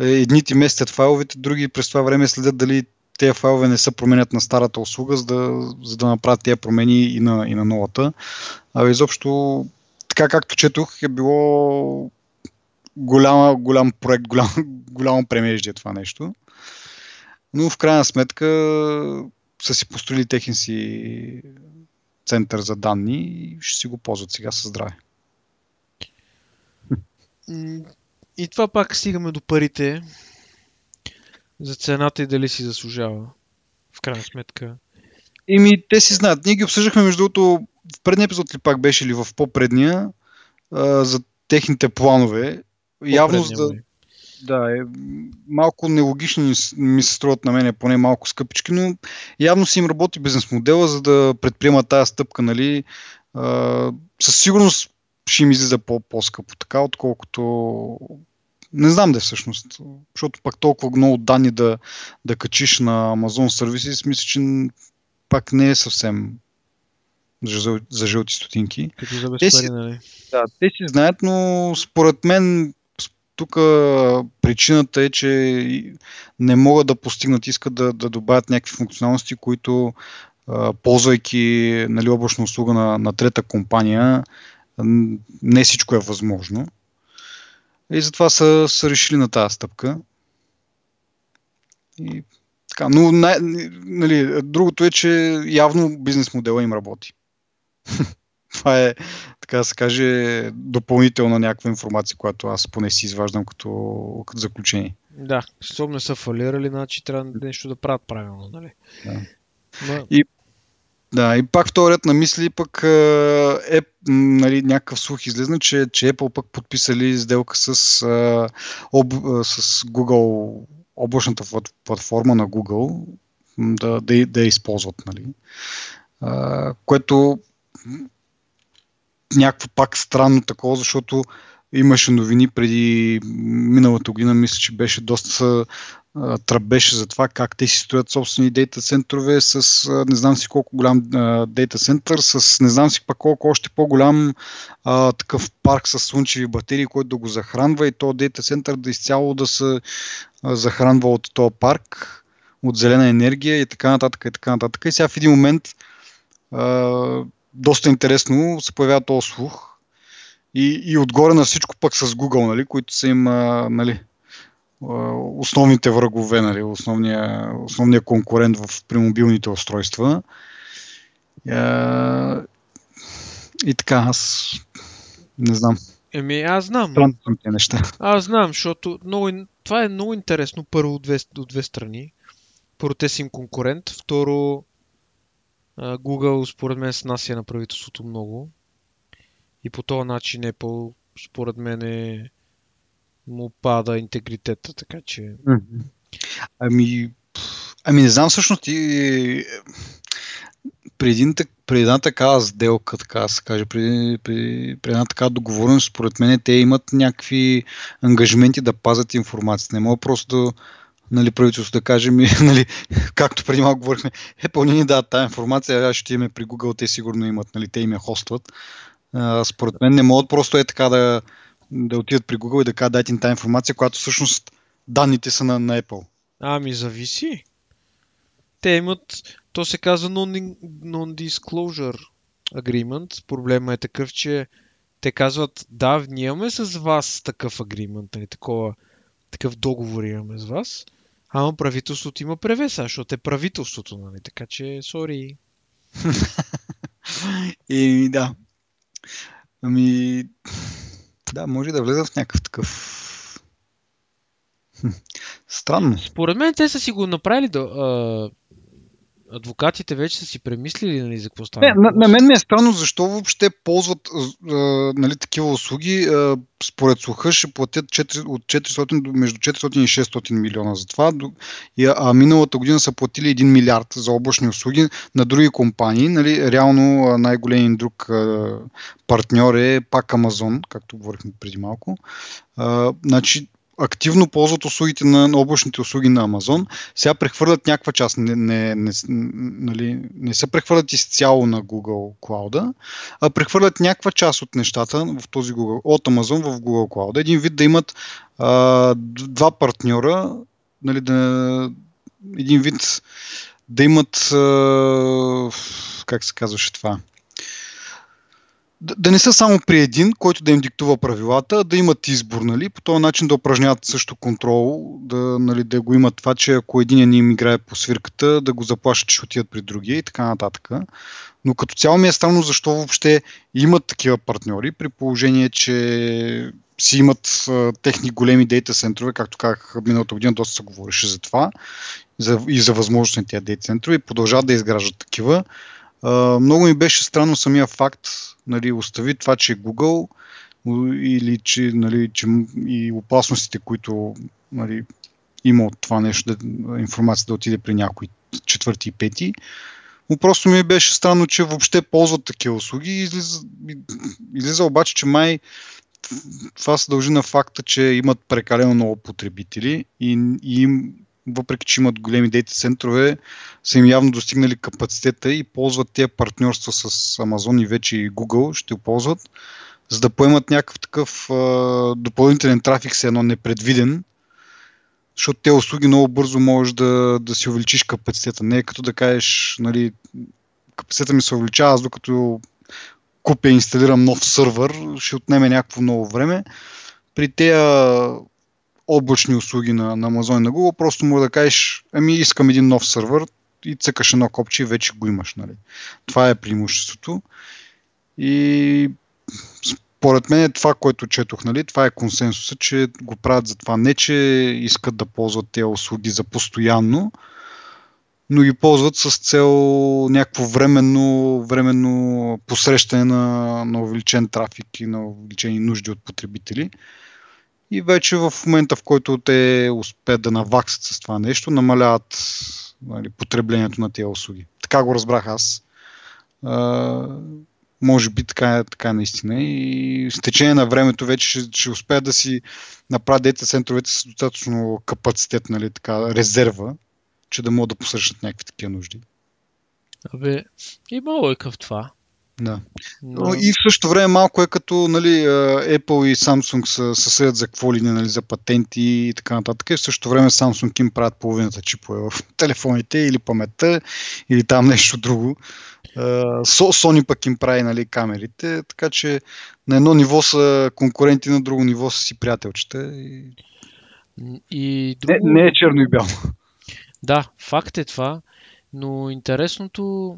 Е, Едни ти местят файловете, други през това време следят дали тези файлове не се променят на старата услуга, за да, за да направят тези промени и на, и на новата. А изобщо, така както четох, е било голяма, голям проект, голям, голямо премеждие това нещо. Но в крайна сметка са си построили техен си център за данни и ще си го ползват сега със здраве. И това пак стигаме до парите. За цената и дали си заслужава. В крайна сметка. Еми, те си знаят. Ние ги обсъждахме, между другото, в предния епизод ли пак беше или в по-предния, а, за техните планове. Явно за По-предния, да, май. Да, е, малко нелогично ми се струват на мене, поне малко скъпички, но явно си им работи бизнес модела, за да предприемат тази стъпка, нали. А, със сигурност ще им излиза по- по-скъпо така, отколкото не знам да всъщност, защото пак толкова много данни да, да качиш на Amazon Services, мисля, че пак не е съвсем за, за жълти стотинки. Като за без Те си- нали? Да, те си знаят, но според мен тук причината е, че не могат да постигнат, искат да, да добавят някакви функционалности, които ползвайки нали, облачна услуга на, на трета компания, не всичко е възможно. И затова са, са решили на тази стъпка. И, така, но най, нали, другото е, че явно бизнес модела им работи. Това е, така да се каже, допълнителна някаква информация, която аз поне си изваждам като, като заключение. Да, щом не са фалирали, значи трябва нещо да правят правилно, нали? Да. Ма, Да, и пак в този ред на мисли, пък е м, нали, някакъв слух излезна, че, че Apple пък подписали сделка с, а, об, а, с Google, облачната плат- платформа на Google, да, да, да я използват. Нали. А, което някакво пак странно такова, защото имаше новини преди миналата година, мисля, че беше доста тръбеше за това как те си строят собствени дейта центрове с не знам си колко голям дейта център, с не знам си пак колко още по-голям а, такъв парк с слънчеви батерии, който да го захранва и то дейта център да изцяло да се захранва от този парк, от зелена енергия и така нататък и така нататък. И сега в един момент а, доста интересно се появява този слух и, и отгоре на всичко пък с Google, нали, които са им а, нали, основните врагове, нали, основния, основния конкурент в, при мобилните устройства. А, и така, аз не знам. Еми, аз знам. Странно съм тези неща. Аз знам, защото много, това е много интересно. Първо от две, от две страни. Първо, те са им конкурент. Второ, Google според мен снася на правителството много. И по този начин Apple според мен е му пада интегритета, така че... Ами, ами не знам всъщност и при, един, при една такава сделка, така се каже, при, при, при една такава договореност, според мен те имат някакви ангажименти да пазят информацията. Не мога просто да, нали, правителството да каже ми, нали, както преди малко говорихме, е, пълни ни дадат тази информация, аз ще имаме при Google, те сигурно имат, нали, те им я хостват. А, според мен не могат просто е така да, да отидат при Google и да кажат дайте им тази информация, която всъщност данните са на, на Apple. Ами зависи. Те имат, то се казва non-disclosure agreement. Проблема е такъв, че те казват, да, ние имаме с вас такъв агримент, нали, такова, такъв договор имаме с вас, ама правителството има превеса, защото е правителството, нали, така че, сори. И да. Ами, да, може да влеза в някакъв такъв Странно. Според мен те са си го направили да, а, адвокатите вече са си премислили нали, за какво става. Не, на, на мен ми е странно защо въобще ползват а, нали, такива услуги. А, според слуха ще платят 4, от 400 между 400 и 600 милиона за това. А, а миналата година са платили 1 милиард за облачни услуги на други компании. Нали, реално най-големият друг партньор е пак Амазон, както говорихме преди малко. А, значи, активно ползват услугите на, облачните услуги на Амазон, сега прехвърлят някаква част, не, не, не, нали, не се прехвърлят изцяло на Google Cloud, а прехвърлят някаква част от нещата в този Google, от Amazon в Google Cloud. Един вид да имат а, два партньора, нали, да, един вид да имат, а, как се казваше това, да, не са само при един, който да им диктува правилата, да имат избор, нали, по този начин да упражняват също контрол, да, нали, да го имат това, че ако един не им играе по свирката, да го заплашат, че ще отидат при другия и така нататък. Но като цяло ми е странно защо въобще имат такива партньори, при положение, че си имат а, техни големи дейта центрове, както казах миналата година, доста се говореше за това за, и за възможностите тези дейта центрове и продължават да изграждат такива. Много ми беше странно самия факт, нали, остави това, че Google или че, нали, че и опасностите, които нали, има от това нещо, да, информация да отиде при някой четвърти и пети. Но просто ми беше странно, че въобще ползват такива услуги излиза, излиза обаче, че май това се дължи на факта, че имат прекалено много потребители и, и им въпреки че имат големи дейта центрове, са им явно достигнали капацитета и ползват тези партньорства с Amazon и вече и Google, ще ползват, за да поемат някакъв такъв а, допълнителен трафик, се едно непредвиден, защото те услуги много бързо можеш да, да си увеличиш капацитета. Не е като да кажеш, нали, капацитета ми се увеличава, аз докато купя и инсталирам нов сървър, ще отнеме някакво много време. При тези облачни услуги на, на Amazon и на Google, просто му да кажеш, ами искам един нов сървър и цъкаш едно копче и вече го имаш. Нали. Това е преимуществото. И според мен е това, което четох, нали, това е консенсуса, че го правят за това. Не, че искат да ползват тези услуги за постоянно, но ги ползват с цел някакво временно, временно посрещане на, на увеличен трафик и на увеличени нужди от потребители. И вече в момента, в който те успеят да наваксат с това нещо, намаляват нали, потреблението на тези услуги. Така го разбрах аз. А, може би така, е, така наистина. И с течение на времето вече ще, ще успеят да си направят дейта центровете с достатъчно капацитет, нали, така, резерва, че да могат да посрещнат някакви такива нужди. Абе, има лойка в това. Да. Но... И в същото време малко е като нали, Apple и Samsung са, съдят за какво ли не, нали, за патенти и така нататък. И в същото време Samsung им правят половината чипове в телефоните или паметта, или там нещо друго. Sony пък им прави нали, камерите, така че на едно ниво са конкуренти, на друго ниво са си приятелчета. И... И друго... не, не е черно и бяло. Да, факт е това, но интересното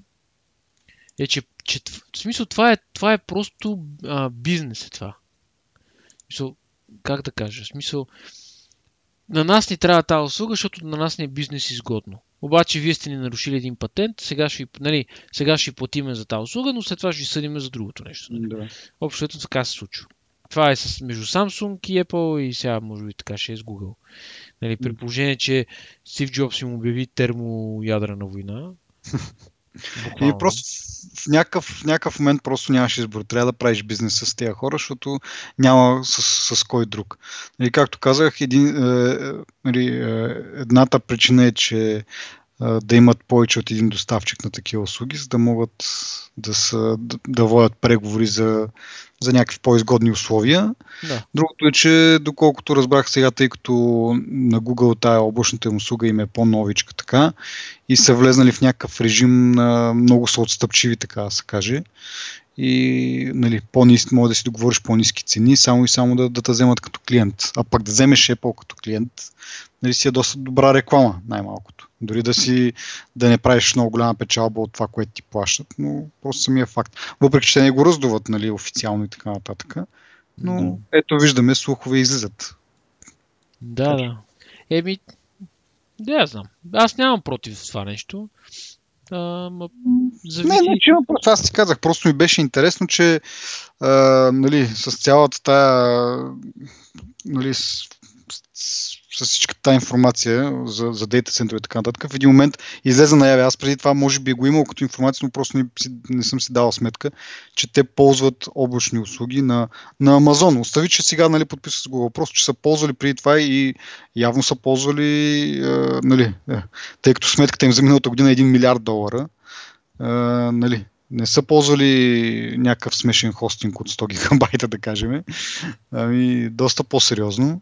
е, че, че в смисъл това е, това е просто а, бизнес е това. В смисъл, как да кажа, в смисъл, на нас ни трябва тази услуга, защото на нас не е бизнес изгодно. Обаче вие сте ни нарушили един патент, сега ще нали, сега ще платиме за тази услуга, но след това ще съдиме за другото нещо. Нали? Да. Общо ето така се случва. Това е с, между Samsung и Apple и сега може би така ще е с Google. Нали, при положение, че Стив Джобс им обяви термоядрена война, Буквално. И просто в някакъв, в някакъв момент просто нямаш избор. Трябва да правиш бизнес с тези хора, защото няма с, с кой друг. И нали, както казах, един, е, е, е, едната причина е, че да имат повече от един доставчик на такива услуги, за да могат да, са, да, да водят преговори за, за някакви по-изгодни условия. Да. Другото е, че доколкото разбрах сега, тъй като на Google тая облачната им услуга им е по-новичка така и са влезнали в някакъв режим на много са отстъпчиви, така да се каже и нали, по-ниски, може да си договориш по-низки цени, само и само да, да те вземат като клиент. А пък да вземеш Apple като клиент, нали, си е доста добра реклама, най-малкото. Дори да си да не правиш много голяма печалба от това, което ти плащат, но просто самия факт. Въпреки, че не го раздуват нали, официално и така нататък. Но да. ето виждаме, слухове излизат. Да, да. Еми, да, я знам. Аз нямам против това нещо. А, ма, зависи... Не, не, че има просто. Аз ти казах, просто ми беше интересно, че а, нали, с цялата тая нали, с, с, с всичката тази информация за, за дейта центрове и така нататък, в един момент излезе наяве. Аз преди това може би го имал като информация, но просто не, не съм си дал сметка, че те ползват облачни услуги на, на Амазон. Остави, че сега нали, подписват с Google. Просто, че са ползвали преди това и явно са ползвали, е, нали, е, тъй като сметката им за миналата година е 1 милиард долара, е, нали, не са ползвали някакъв смешен хостинг от 100 гигабайта, да кажем. Ами, доста по-сериозно.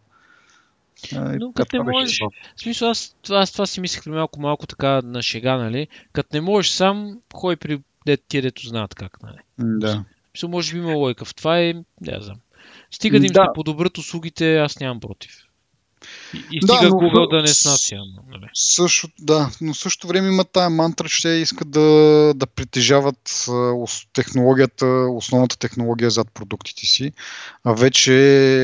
Но като не можеш, в смисъл аз, аз това си мислех при малко-малко така на шега, нали? Като не можеш сам, хой при тия, дето знаят как, нали? Да. Мисъл, може би има лойка в това и не знам. Стига да им да. се подобрят услугите, аз нямам против. И, и стига да, но, Google да не снася. Нали? Също, да, но в същото време има тая мантра, че те искат да, да притежават технологията, основната технология зад продуктите си. А вече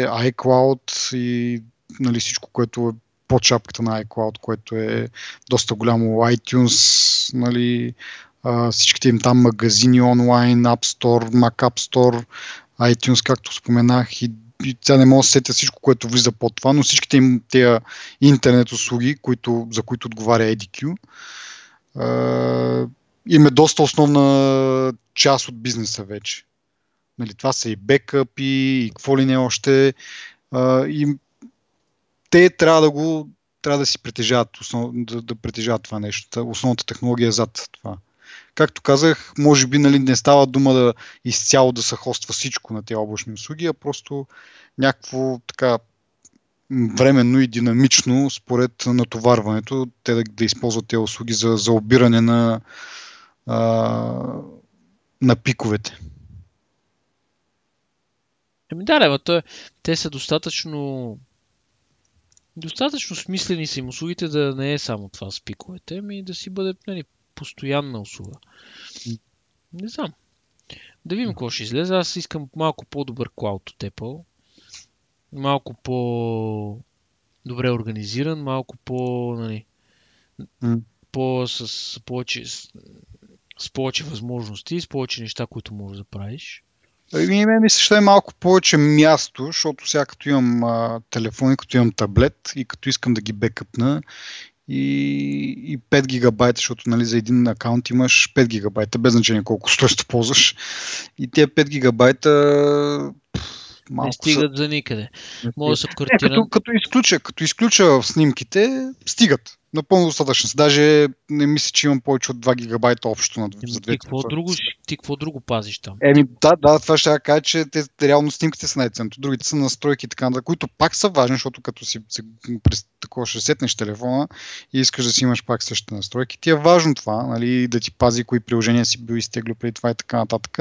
iCloud и нали, всичко, което е под шапката на iCloud, което е доста голямо iTunes, нали, а, всичките им там магазини онлайн, App Store, Mac App Store, iTunes, както споменах, и, тя не мога да сетя всичко, което влиза под това, но всичките им тези интернет услуги, които, за които отговаря EDQ, им е доста основна част от бизнеса вече. Нали, това са и бекъпи, и какво ли не още. А, и те трябва да го трябва да си притежават, основ, да, да притежават това нещо, основната технология зад това. Както казах, може би нали, не става дума да изцяло да се хоства всичко на тези облачни услуги, а просто някакво така временно и динамично, според натоварването, те да, да използват тези услуги за, за обиране на, а, на пиковете. Еми да, да, те са достатъчно Достатъчно смислени са им услугите да не е само това с пиковете, ами да си бъде нали, постоянна услуга. Не знам. Да видим какво ще излезе. Аз искам малко по-добър клауд от Apple. Малко по добре организиран, малко по, нали, mm. по с, с повече с, с повече възможности, с повече неща, които можеш да правиш. Ами, ми ми се ще е малко повече място, защото сега като имам а, телефон и като имам таблет и като искам да ги бекъпна и, и 5 гигабайта, защото нали, за един акаунт имаш 5 гигабайта, без значение колко устройство ползваш. И тези 5 гигабайта малко не стигат са... за никъде. Може да са картина... Е, като, като, изключа, като изключа снимките, стигат напълно достатъчно. Даже не мисля, че имам повече от 2 гигабайта общо на, за двете. Ти какво, друго, ти какво друго пазиш там? Еми, да, да, това ще кажа, че те, реално снимките са най-ценното. Другите са настройки и така, които пак са важни, защото като си, си през такова ще сетнеш телефона и искаш да си имаш пак същите настройки, ти е важно това, нали, да ти пази кои приложения си бил изтеглил преди това и така нататък.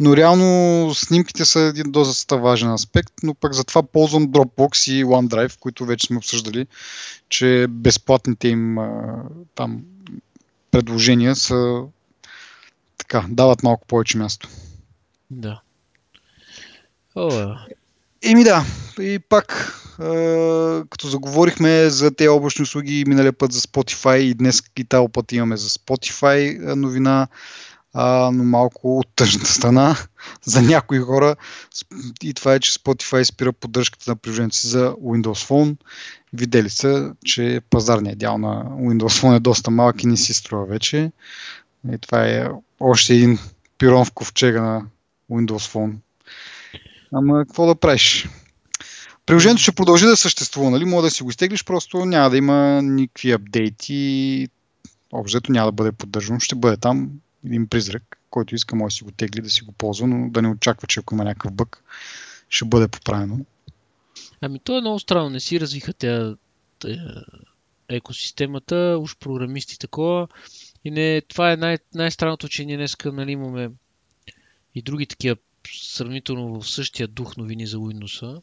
Но реално снимките са един доста важен аспект, но пък затова ползвам Dropbox и OneDrive, които вече сме обсъждали, че безплатните им там предложения са така, дават малко повече място. Да. О, Еми да, и пак, е, като заговорихме за тези облачни услуги миналия път за Spotify и днес и тази път имаме за Spotify новина, а, но малко от тъжната страна за някои хора. И това е, че Spotify спира поддръжката на приложението си за Windows Phone. Видели са, че пазарният дял на Windows Phone е доста малък и не си струва вече. И това е още един пирон в ковчега на Windows Phone. Ама какво да правиш? Приложението ще продължи да съществува, нали? Може да си го изтеглиш, просто няма да има никакви апдейти. Общо няма да бъде поддържано. Ще бъде там един призрак, който иска може да си го тегли, да си го ползва, но да не очаква, че ако има някакъв бък, ще бъде поправено. Ами то е много странно. Не си развиха тя, екосистемата, уж програмисти такова. И не, това е най- най-странното, че ние днес нали, имаме и други такива сравнително в същия дух новини за Windows,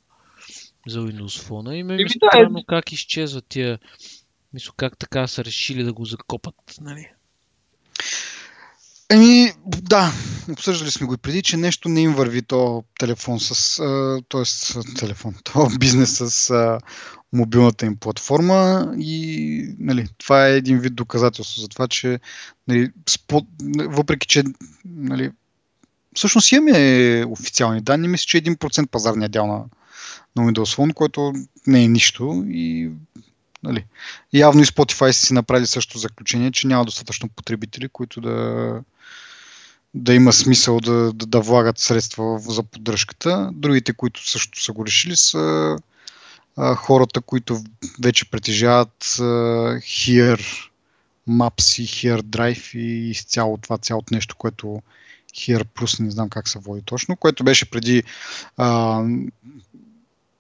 за Windows Phone. И ме ми странно как изчезват тия, мисля, как така са решили да го закопат, нали? Еми, да, обсъждали сме го и преди, че нещо не им върви то телефон с, т.е. телефон, то бизнес с а, мобилната им платформа и нали, това е един вид доказателство за това, че нали, спо, въпреки, че нали, всъщност имаме официални данни, мисля, че 1% пазарния дял на, на Windows Phone, което не е нищо и нали, явно и Spotify си направили също заключение, че няма достатъчно потребители, които да, да има смисъл да, да, да влагат средства за поддръжката. Другите, които също са го решили, са а, хората, които вече притежават а, Here Maps и Here Drive и изцяло това цялото нещо, което Here Plus, не знам как се води точно, което беше преди а,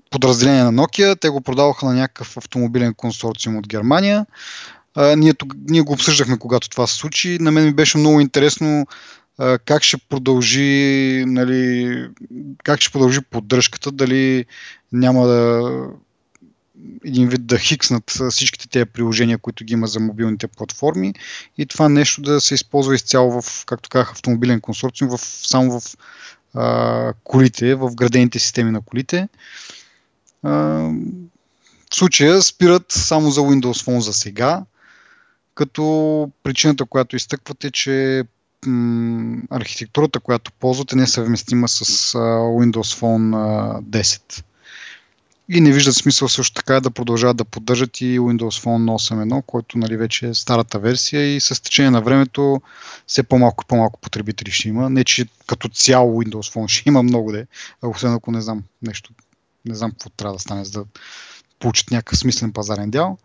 подразделение на Nokia. Те го продаваха на някакъв автомобилен консорциум от Германия. А, ние, ние го обсъждахме, когато това се случи. На мен ми беше много интересно как ще продължи, нали, как ще продължи поддръжката, дали няма да един вид да хикснат всичките тези приложения, които ги има за мобилните платформи и това нещо да се използва изцяло в, както казах, автомобилен консорциум, в, само в а, колите, в градените системи на колите. А, в случая спират само за Windows Phone за сега, като причината, която изтъквате, е, че архитектурата, която ползвате, не е съвместима с Windows Phone 10. И не виждат смисъл също така да продължават да поддържат и Windows Phone 8.1, който нали, вече е старата версия и с течение на времето все по-малко и по-малко потребители ще има. Не, че като цяло Windows Phone ще има много де, освен ако не знам нещо, не знам какво трябва да стане, за да получат някакъв смислен пазарен дял.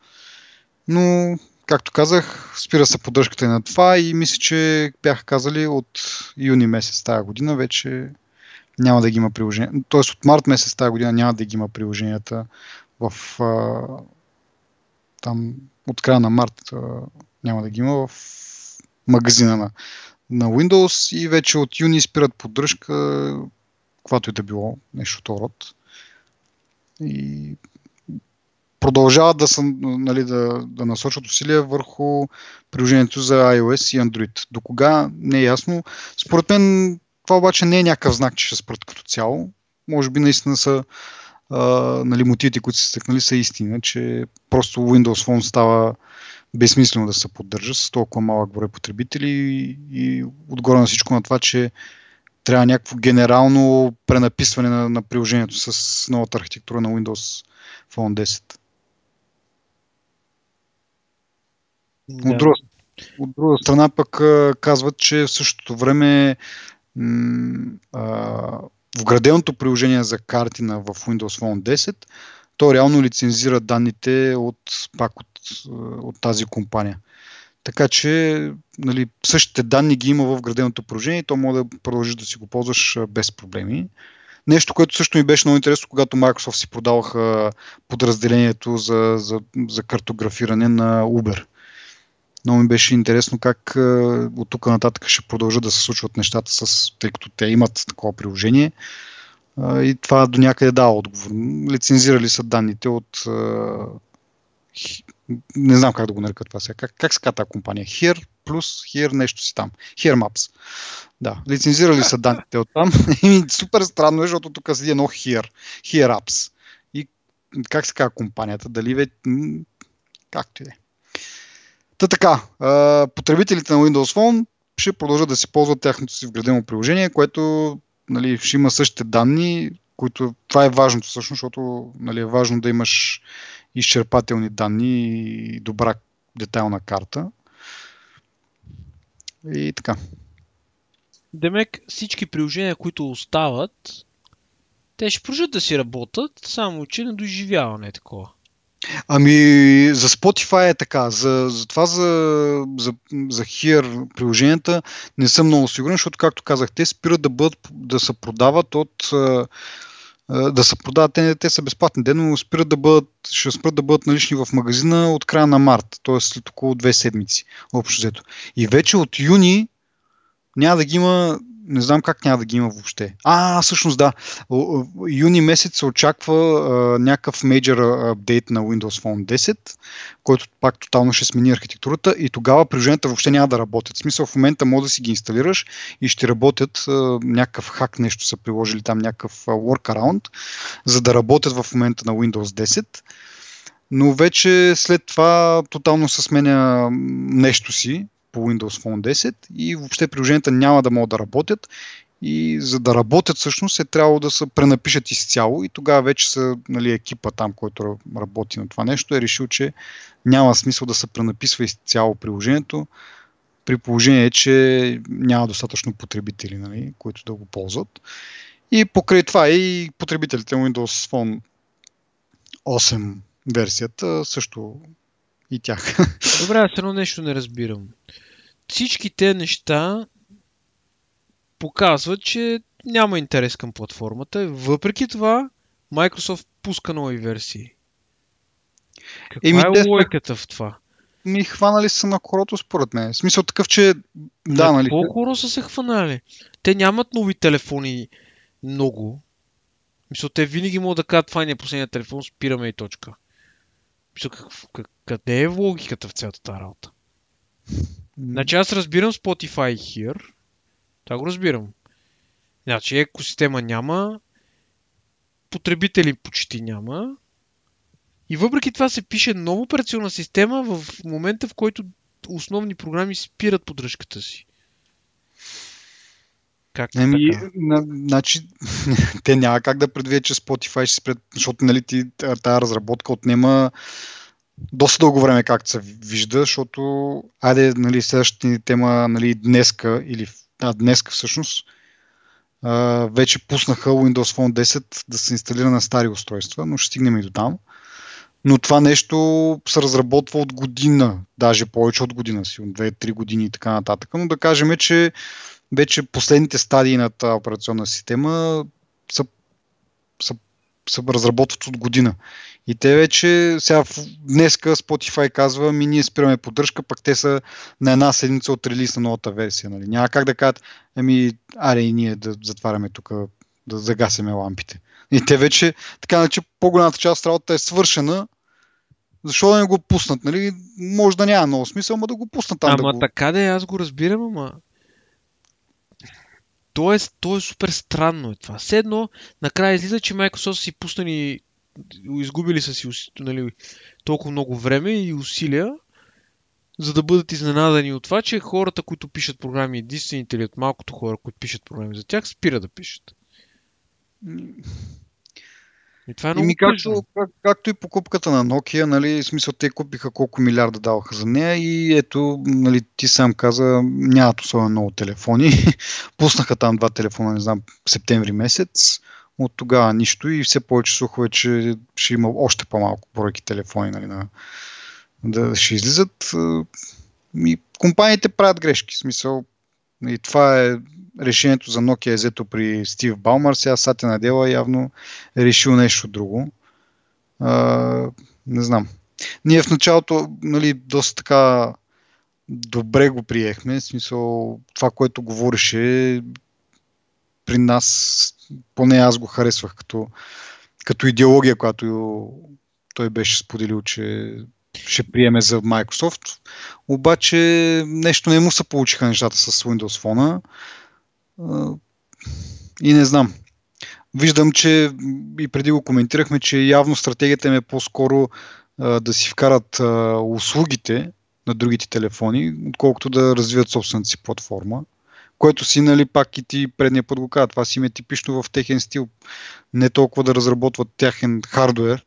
Но както казах, спира се поддръжката и на това и мисля, че бяха казали от юни месец тази година вече няма да ги има приложения. Тоест от март месец тази година няма да ги има приложенията в а, там от края на март а, няма да ги има в магазина на, на Windows и вече от юни спират поддръжка, каквато и да било, нещо от род. И продължават да, са, нали, да, да насочат усилия върху приложението за iOS и Android. До кога не е ясно. Според мен това обаче не е някакъв знак, че ще спрат като цяло. Може би наистина са а, нали, мотивите, които се стъкнали, са истина, че просто Windows Phone става безсмислено да се поддържа с толкова малък брой потребители и, и отгоре на всичко на това, че трябва някакво генерално пренаписване на, на приложението с новата архитектура на Windows Phone 10. Да. От, друга, от друга страна пък казват, че в същото време м- а, вграденото приложение за карти на, в Windows Phone 10, то реално лицензира данните от, пак от, от тази компания. Така че нали, същите данни ги има в граденото приложение и то може да продължиш да си го ползваш без проблеми. Нещо, което също ми беше много интересно, когато Microsoft си продаваха подразделението за, за, за картографиране на Uber. Много ми беше интересно как от тук нататък ще продължат да се случват нещата, с, тъй като те имат такова приложение. И това до някъде дава отговор. Лицензирали са данните от не знам как да го нарека това сега. Как, как се казва тази компания? Here плюс Here нещо си там. Here Maps. Да, лицензирали са данните от там. И супер странно е, защото тук седи едно Here. Here Apps. И как се казва компанията? Дали ве... Както и е. Та така, потребителите на Windows Phone ще продължат да си ползват тяхното си вградено приложение, което нали, ще има същите данни, които това е важното всъщност, защото нали, е важно да имаш изчерпателни данни и добра детайлна карта. И така. Демек, всички приложения, които остават, те ще продължат да си работят, само че на доживяване е такова. Ами, за Spotify е така. За, за това за, за, за Here приложенията не съм много сигурен, защото, както казах, те спират да, бъдат, да се продават от да се продават, те, те са безплатни ден, но спират да бъдат, ще спрат да бъдат налични в магазина от края на март, т.е. след около две седмици, общо взето. И вече от юни няма да ги има не знам как няма да ги има въобще. А, всъщност да. Юни месец се очаква а, някакъв мейджор апдейт на Windows Phone 10, който пак тотално ще смени архитектурата и тогава приложенията въобще няма да работят. В смисъл в момента може да си ги инсталираш и ще работят а, някакъв хак, нещо са приложили там, някакъв workaround, за да работят в момента на Windows 10 но вече след това тотално се сменя нещо си по Windows Phone 10 и въобще приложенията няма да могат да работят и за да работят всъщност е трябвало да се пренапишат изцяло и тогава вече са, нали, екипа там, който работи на това нещо е решил, че няма смисъл да се пренаписва изцяло приложението при положение, че няма достатъчно потребители, нали, които да го ползват. И покрай това и потребителите Windows Phone 8 версията също и тях. Добре, аз едно нещо не разбирам. Всички те неща показват, че няма интерес към платформата. Въпреки това, Microsoft пуска нови версии. Каква Еми, е логиката в това? Ми хванали са на корото, според мен. В смисъл такъв, че... Да, нали? Колко коро са се хванали? Те нямат нови телефони много. Мисля, те винаги могат да кажат, това не е последният телефон, спираме и точка. Къде е логиката в цялата тази работа? Значи аз разбирам Spotify here. Това го разбирам. Значи екосистема няма, потребители почти няма. И въпреки това се пише нова операционна система в момента, в който основни програми спират поддръжката си. Как така? На, значи, те няма как да предвидят, че Spotify ще спред, защото нали, ти, тази разработка отнема доста дълго време, както се вижда, защото айде, нали, следващата ни тема, нали, днеска, или а, днеска всъщност, а, вече пуснаха Windows Phone 10 да се инсталира на стари устройства, но ще стигнем и до там. Но това нещо се разработва от година, даже повече от година си, от 2-3 години и така нататък. Но да кажем, че вече последните стадии на тази операционна система са, са, са разработват от година. И те вече, сега днеска Spotify казва, ми ние спираме поддръжка, пък те са на една седмица от релиз на новата версия. Нали? Няма как да кажат, ами, аре и ние да затваряме тук, да загасяме лампите. И те вече, така че по-голямата част от работата е свършена, защо да не го пуснат, нали? Може да няма много смисъл, но да го пуснат там. Ама да го... така да е, аз го разбирам, ама то е, то е супер странно е това. Седно, накрая излиза, че Microsoft си пуснали изгубили са си нали, толкова много време и усилия, за да бъдат изненадани от това, че хората, които пишат програми, единствените или от малкото хора, които пишат програми за тях, спират да пишат. И това е много Ими както, как, както и покупката на Nokia, нали, в смисъл те купиха колко милиарда даваха за нея и ето, нали, ти сам каза, нямат особено много телефони. Пуснаха там два телефона, не знам, септември месец. От тогава нищо и все повече слухове, че ще има още по-малко бройки телефони нали, на, да ще излизат. И компаниите правят грешки. В смисъл, и това е решението за Nokia е взето при Стив Балмар. Сега Сатя Надела явно е решил нещо друго. А, не знам. Ние в началото нали, доста така добре го приехме. В смисъл, това, което говореше при нас, поне аз го харесвах като, като идеология, която той беше споделил, че ще приеме за Microsoft. Обаче нещо не му се получиха нещата с Windows Phone. И не знам. Виждам, че и преди го коментирахме, че явно стратегията им е по-скоро да си вкарат услугите на другите телефони, отколкото да развият собствената си платформа. Което си, нали, пак и ти предния път го каза, това си им е типично в техен стил. Не толкова да разработват тяхен хардвер,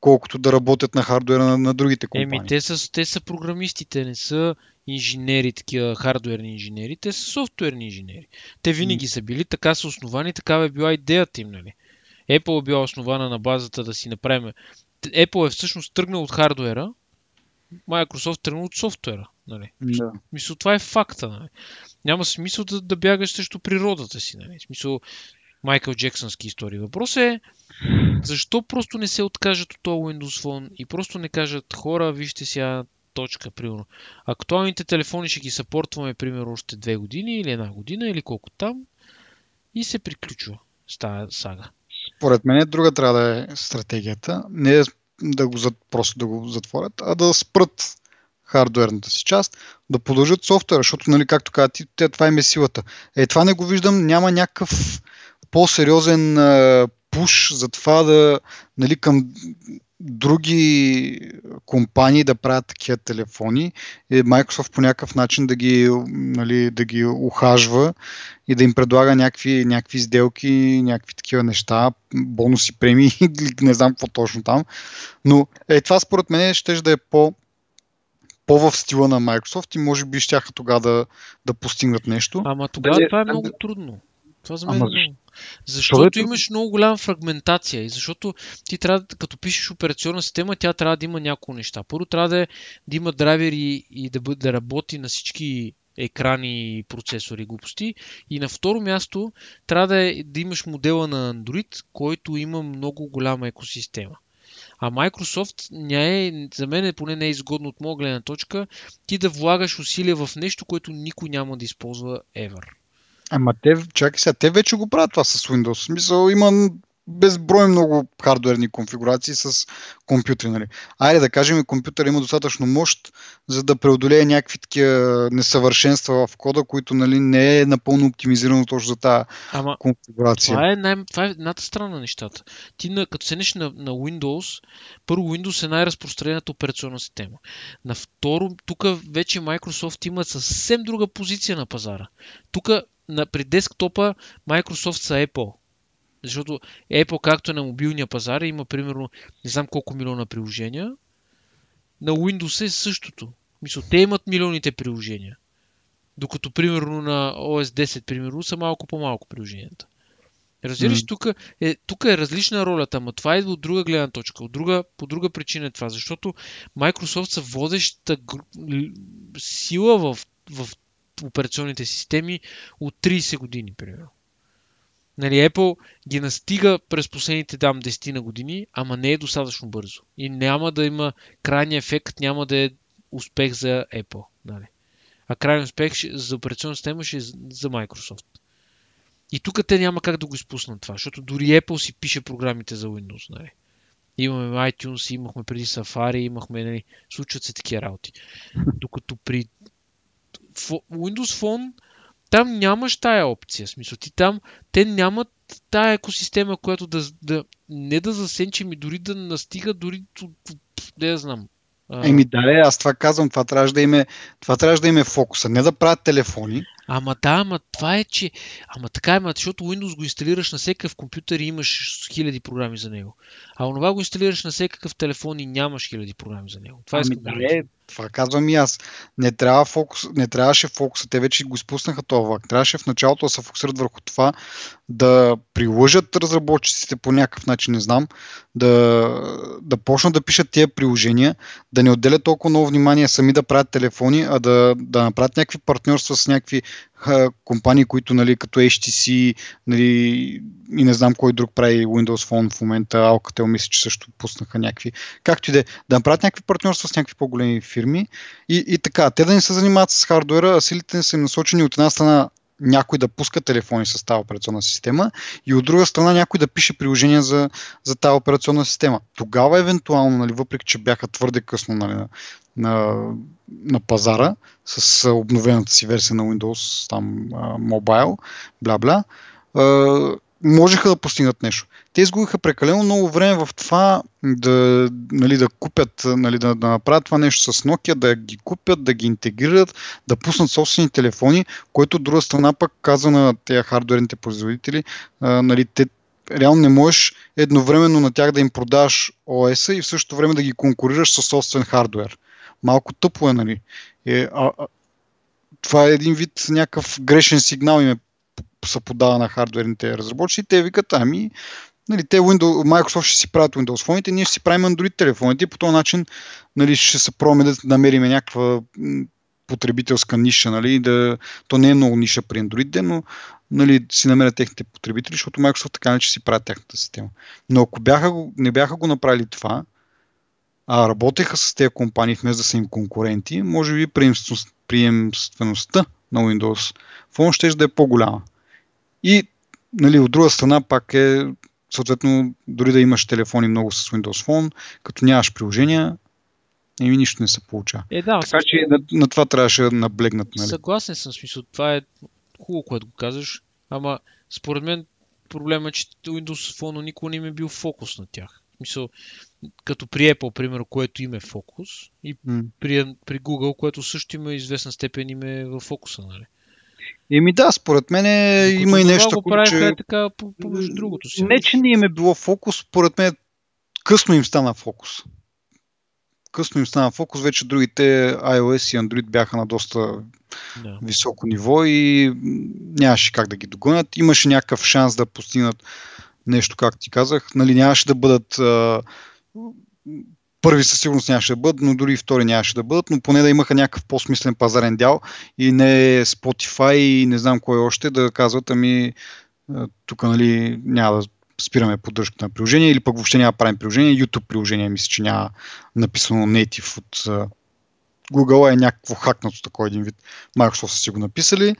колкото да работят на хардуера на, на другите компании. Еми, те са, те са програмистите, не са инженери, такива хардуерни инженери, те са софтуерни инженери. Те винаги са били, така са основани, такава е била идеята им, нали? Apple е била основана на базата да си направим. Apple е всъщност тръгнал от хардуера, Microsoft тръгнал от софтуера. Нали? Да. Мисъл, това е факта. Нали? Няма смисъл да, да бягаш срещу природата си. Нали? Смисъл, Майкъл Джексънски истории. Въпрос е защо просто не се откажат от този Windows Phone и просто не кажат хора, вижте сега точка, примерно. Актуалните телефони ще ги съпортваме, примерно, още две години или една година или колко там и се приключва с тази сага. Според мен друга трябва да е стратегията. Не е да го просто да го затворят, а да спрат хардуерната си част, да продължат софтуера, защото, нали, както каза ти, това им е силата. Е, това не го виждам, няма някакъв по-сериозен пуш за това да, нали, към други компании да правят такива телефони и Microsoft по някакъв начин да ги, нали, да ги ухажва и да им предлага някакви, някакви сделки, някакви такива неща, бонуси, премии, не знам какво точно там. Но е, това според мен ще да е по, по в стила на Microsoft и може би ще тогава да, да постигнат нещо. Ама тогава това е много трудно. Това за мен Ама, е много. Защото имаш много голяма фрагментация и защото ти трябва, като пишеш операционна система, тя трябва да има няколко неща. Първо трябва да, е, да има драйвери и да, да работи на всички екрани, процесори, глупости. И на второ място трябва да, е, да имаш модела на Android, който има много голяма екосистема. А Microsoft не е, за мен е, поне не е изгодно от моя гледна точка ти да влагаш усилия в нещо, което никой няма да използва ever. Ама те, чакай сега, те вече го правят това с Windows. В смисъл има безброй много хардуерни конфигурации с компютри. Нали. Айде да кажем, компютър има достатъчно мощ, за да преодолее някакви такива несъвършенства в кода, които нали, не е напълно оптимизирано точно за тази Ама, конфигурация. Това е, най- това е едната страна на нещата. Ти на, като седнеш на, на Windows, първо Windows е най-разпространената операционна система. На второ, тук вече Microsoft има съвсем друга позиция на пазара. Тук на, при десктопа Microsoft са Apple. Защото Apple, както е на мобилния пазар, има примерно не знам колко милиона приложения. На Windows е същото. Мисля, те имат милионите приложения. Докато, примерно, на OS 10, примерно, са малко по-малко приложенията. Разбираш, mm. тук е, тук е различна ролята, но това е от друга гледна точка. От друга, по друга причина е това, защото Microsoft са водеща сила в, в операционните системи от 30 години, примерно. Нали, Apple ги настига през последните дам 10 на години, ама не е достатъчно бързо. И няма да има крайния ефект, няма да е успех за Apple. Нали. А крайният успех за операционна система ще е за Microsoft. И тук те няма как да го изпуснат това, защото дори Apple си пише програмите за Windows. Нали. Имаме iTunes, имахме преди Safari, имахме, нали, случват се такива работи. Докато при Windows Phone там нямаш тая опция. Смисъл, ти там, те нямат тая екосистема, която да, да не да засенчи ми, дори да настига, дори да я знам. Еми да, аз това казвам, това трябваше да име, това трябваше да име фокуса. Не да правят телефони, Ама да, ама това е, че... Ама така е, ама, защото Windows го инсталираш на всекакъв компютър и имаш хиляди програми за него. А онова го инсталираш на всекакъв телефон и нямаш хиляди програми за него. Това ами, да, е, това казвам и аз. Не, трябва фокус, не трябваше фокуса. Те вече го изпуснаха това влак. Трябваше в началото да се фокусират върху това да прилъжат разработчиците по някакъв начин, не знам, да, да почнат да пишат тия приложения, да не отделят толкова много внимание сами да правят телефони, а да, да направят някакви партньорства с някакви компании, които нали, като HTC нали, и не знам кой друг прави Windows Phone в момента, Alcatel мисля, че също пуснаха някакви, както и да е, да направят някакви партньорства с някакви по-големи фирми и, и така, те да не се занимават с хардуера, а силите са насочени от една страна някой да пуска телефони с тази операционна система и от друга страна някой да пише приложения за, за тази операционна система. Тогава, евентуално, нали, въпреки че бяха твърде късно нали, на, на, пазара с обновената си версия на Windows, там, мобайл, бла-бла, можеха да постигнат нещо. Те изгубиха прекалено много време в това да, нали, да купят, нали, да, да направят това нещо с Nokia, да ги купят, да ги интегрират, да пуснат собствени телефони, което от друга страна пък казва на тези хардуерните производители, а, нали, те реално не можеш едновременно на тях да им продаваш ОС и в същото време да ги конкурираш с собствен хардуер. Малко тъпо е, нали? Е, а, а, това е един вид някакъв грешен сигнал им е се подава на хардверните разработчици. Те викат, ами, нали, те Windows, Microsoft ще си правят Windows фоните, ние ще си правим Android телефоните и по този начин нали, ще се пробваме да намерим някаква потребителска ниша, нали, да, то не е много ниша при Android, но нали, си намерят техните потребители, защото Microsoft така не че си правят тяхната система. Но ако бяха, не бяха го направили това, а работеха с тези компании вместо да са им конкуренти, може би приемствеността на Windows Phone ще да е по-голяма. И нали, от друга страна пак е съответно, дори да имаш телефони много с Windows Phone, като нямаш приложения, еми нищо не се получава. Е, да, така че на, на това трябваше да наблегнат. Нали? Съгласен съм, смисъл. Това е хубаво, което го казваш, ама според мен проблема е, че Windows Phone никога не им е бил фокус на тях. Мисъл, като при Apple, примерно, което има е фокус, и mm. при, при Google, което също има известна степен им е в фокуса, нали? Еми да, според мен е, има и нещо, което... Че... Е така по, по другото си. Не, че не им е било фокус, според мен късно им стана фокус. Късно им стана фокус, вече другите iOS и Android бяха на доста да. високо ниво и нямаше как да ги догонят. Имаше някакъв шанс да постигнат нещо, както ти казах. Нали, нямаше да бъдат първи със сигурност нямаше да бъдат, но дори втори нямаше да бъдат, но поне да имаха някакъв по-смислен пазарен дял и не Spotify и не знам кой още да казват, ами тук нали, няма да спираме поддръжката на приложение или пък въобще няма да правим приложение. YouTube приложение мисля, че няма написано native от Google е някакво хакнато такова един вид. Microsoft са си го написали.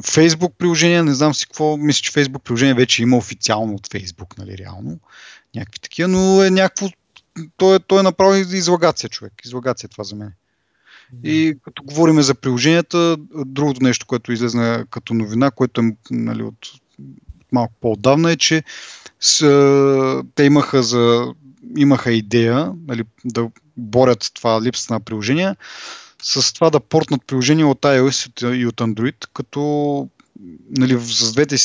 Facebook приложение, не знам си какво, мисля, че Facebook приложение вече има официално от Facebook, нали, реално. Някакви такива, но е някакво той, е, той е направо излагация, човек. Излагация е това за мен. И като говорим за приложенията, другото нещо, което излезна като новина, което е нали, от малко по-отдавна е, че с, те имаха, за, имаха идея нали, да борят това липсата на приложения с това да портнат приложения от iOS и от Android, като нали, с двете,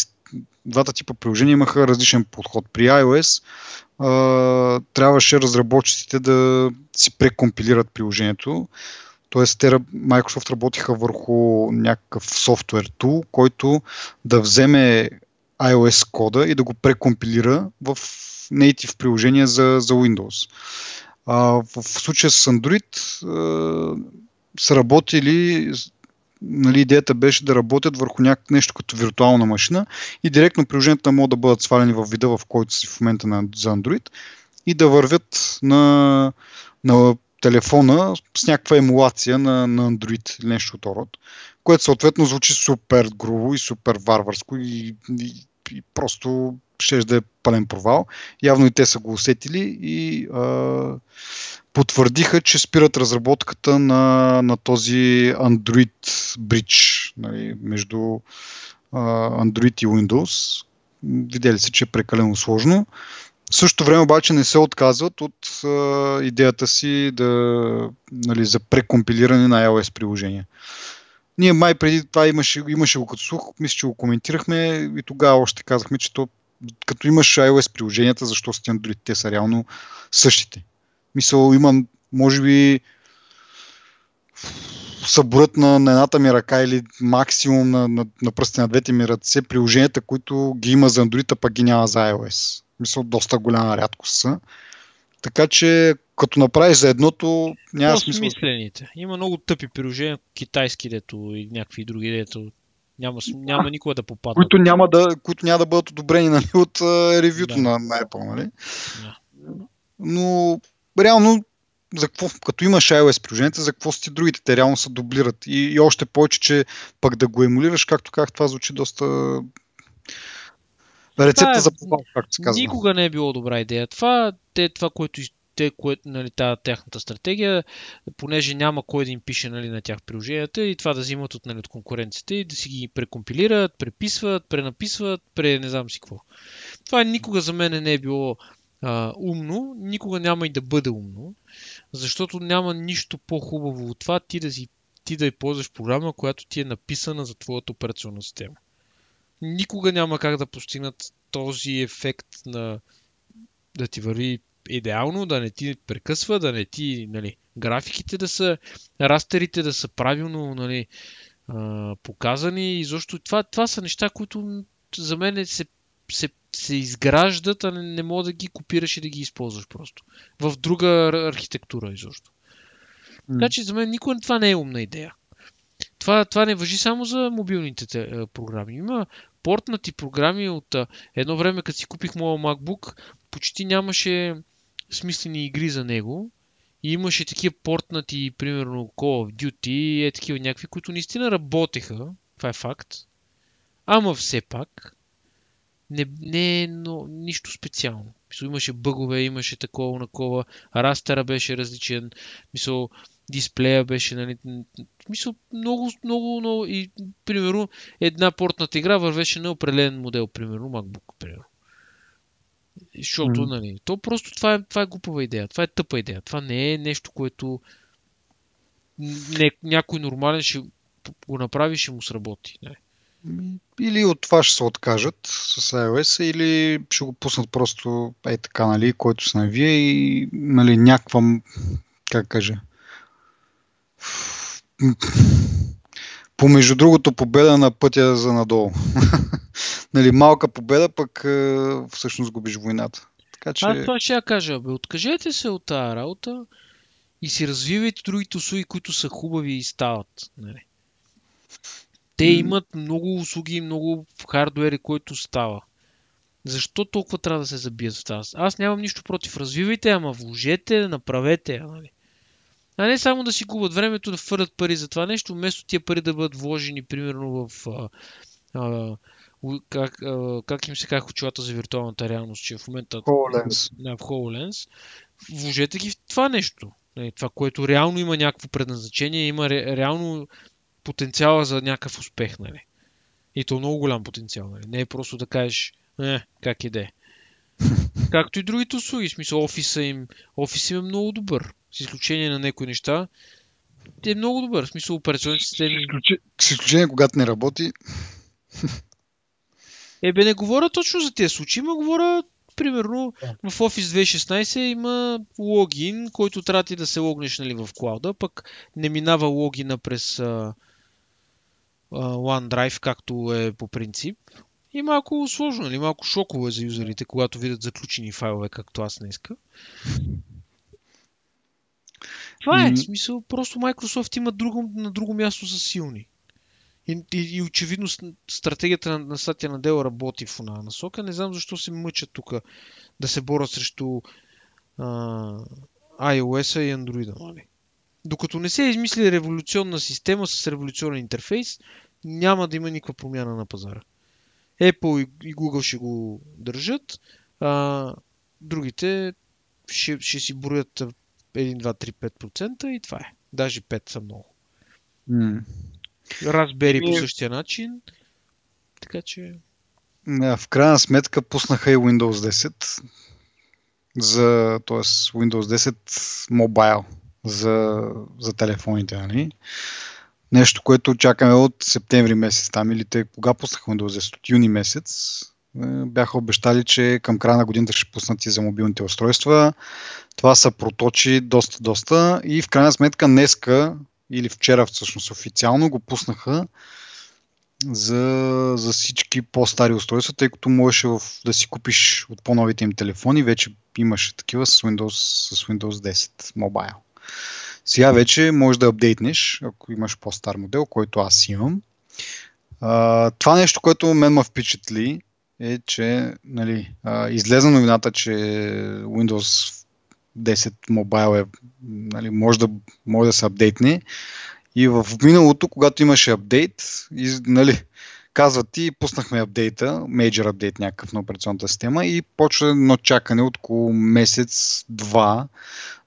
двата типа приложения имаха различен подход. При iOS а, трябваше разработчиците да си прекомпилират приложението. Тоест, Microsoft работиха върху някакъв софтуер тул, който да вземе iOS кода и да го прекомпилира в native приложение за, за Windows. А, в, в случая с Android а, са работили нали, идеята беше да работят върху някакво нещо като виртуална машина и директно приложенията могат да бъдат свалени в вида, в който си в момента на, за Android и да вървят на, на телефона с някаква емулация на, на Android или нещо от род, което съответно звучи супер грубо и супер варварско и, и, и просто ще да е пълен провал. Явно и те са го усетили и а, потвърдиха, че спират разработката на, на този Android Bridge нали, между а, Android и Windows. Видели се, че е прекалено сложно. В същото време обаче не се отказват от а, идеята си да, нали, за прекомпилиране на iOS приложения. ние май преди това имаше, имаше го като слух, мисля, че го коментирахме и тогава още казахме, че то, като имаш iOS приложенията, защо сте Android, те са реално същите. Мисъл, имам, може би, съборът на, на едната ми ръка или максимум на, на, на пръсти на двете ми ръце приложенията, които ги има за Android, а пък ги няма за iOS. Мисля, доста голяма рядкост са. Така че, като направиш за едното, няма смисъл. смислените. Има много тъпи приложения, китайски дето и някакви други дето няма, няма никога да попаднат. Които няма да, които няма да бъдат одобрени нали, от uh, ревюто да. на, на Apple. Нали? Да. Но реално за какво, като имаш iOS приложенията, за какво си другите? Те реално се дублират. И, и още повече, че пък да го емулираш, както как това звучи доста Рецепта е, за провал, както се казва. Никога не е било добра идея. Това, те, това което те, кое, нали, тази тяхната стратегия, понеже няма кой да им пише нали, на тях приложенията и това да взимат от, нали, от конкуренцията и да си ги прекомпилират, преписват, пренаписват, пре не знам си какво. Това никога за мен не е било а, умно, никога няма и да бъде умно, защото няма нищо по-хубаво от това ти да, си, ти да ползваш програма, която ти е написана за твоята операционна система никога няма как да постигнат този ефект на да ти върви идеално, да не ти прекъсва, да не ти, нали, графиките да са, растерите да са правилно, нали, а, показани и защо това, това са неща, които за мен се, се, се изграждат, а не, не мога да ги копираш и да ги използваш просто. В друга архитектура изобщо. Така че за мен никога това не е умна идея. Това, това не въжи само за мобилните те, програми. Има портнати програми от едно време, като си купих моя MacBook, почти нямаше смислени игри за него. И имаше такива портнати, примерно Call of Duty, е такива някакви, които наистина работеха. Това е факт. Ама все пак, не, не е но, нищо специално. Мисъл, имаше бъгове, имаше такова, накова, растера беше различен. Мисъл, дисплея беше, нали, мисъл, много, много, много и, примерно, една портната игра вървеше на определен модел, примерно, MacBook, примерно. Защото, mm. нали, то просто това е, това е глупава идея, това е тъпа идея, това не е нещо, което не, някой нормален ще го направи, ще му сработи. Не. Или от това ще се откажат с iOS, или ще го пуснат просто е така, нали, който се навие и нали, някаква, как кажа, Помежду другото победа на пътя за надолу. нали, малка победа, пък е, всъщност губиш войната. Така, че... А това ще я кажа. Бе, откажете се от тази работа и си развивайте другите услуги, които са хубави и стават. Нали. Те имат много услуги, много хардуери, който става. Защо толкова трябва да се забият в тази? Аз нямам нищо против. Развивайте, ама вложете, направете. Нали. А не само да си губят времето да фърлят пари за това нещо, вместо тия пари да бъдат вложени примерно в а, а, как, а, как им се казва очилата за виртуалната реалност, че в момента HoloLens. Да, в HoloLens. Вложете ги в това нещо. Това, което реално има някакво предназначение, има ре, реално потенциала за някакъв успех. Нали. И то много голям потенциал. Нали. Не е просто да кажеш, е, как иде. Както и другите услуги. В смисъл, офиса им, офис им е много добър с изключение на някои неща, е много добър. В смисъл операционните системи. С изключение, когато не работи. Е, бе, не говоря точно за тези случаи, но говоря, примерно, в Office 2016 има логин, който трябва ти да се логнеш нали, в клауда, пък не минава логина през uh, uh, OneDrive, както е по принцип. И малко сложно, нали? малко шоково е за юзерите, когато видят заключени файлове, както аз не иска. Това е. В смисъл, просто Microsoft има друго, на друго място са силни. И, и, и очевидно стратегията на, на Сатя Надел работи в една насока. Не знам защо се мъчат тук да се борят срещу а, iOS и Android. Нали? Докато не се измисли революционна система с революционен интерфейс, няма да има никаква промяна на пазара. Apple и Google ще го държат, а другите ще, ще си броят 1, 2, 3, 5% и това е. Даже 5 са много. Mm. Raspberry по същия начин. Така че... В крайна сметка пуснаха и Windows 10 за, т.е. Windows 10 Mobile за, за телефоните, нали? Нещо, което чакаме от септември месец там или те кога пуснаха Windows 10? От юни месец. Е, бяха обещали, че към края на годината ще пуснат и за мобилните устройства. Това са проточи доста, доста и в крайна сметка днеска или вчера всъщност официално го пуснаха за, за всички по-стари устройства, тъй като можеше в, да си купиш от по-новите им телефони, вече имаше такива с Windows, с Windows 10 Mobile. Сега вече можеш да апдейтнеш, ако имаш по-стар модел, който аз имам. А, това нещо, което мен ме впечатли, е, че нали, а, излезе новината, че Windows 10 Mobile е, нали, може, да, може да се апдейтне. И в миналото, когато имаше апдейт, из, нали, казват ти, пуснахме апдейта, major апдейт някакъв на операционната система и почва едно чакане от около месец-два,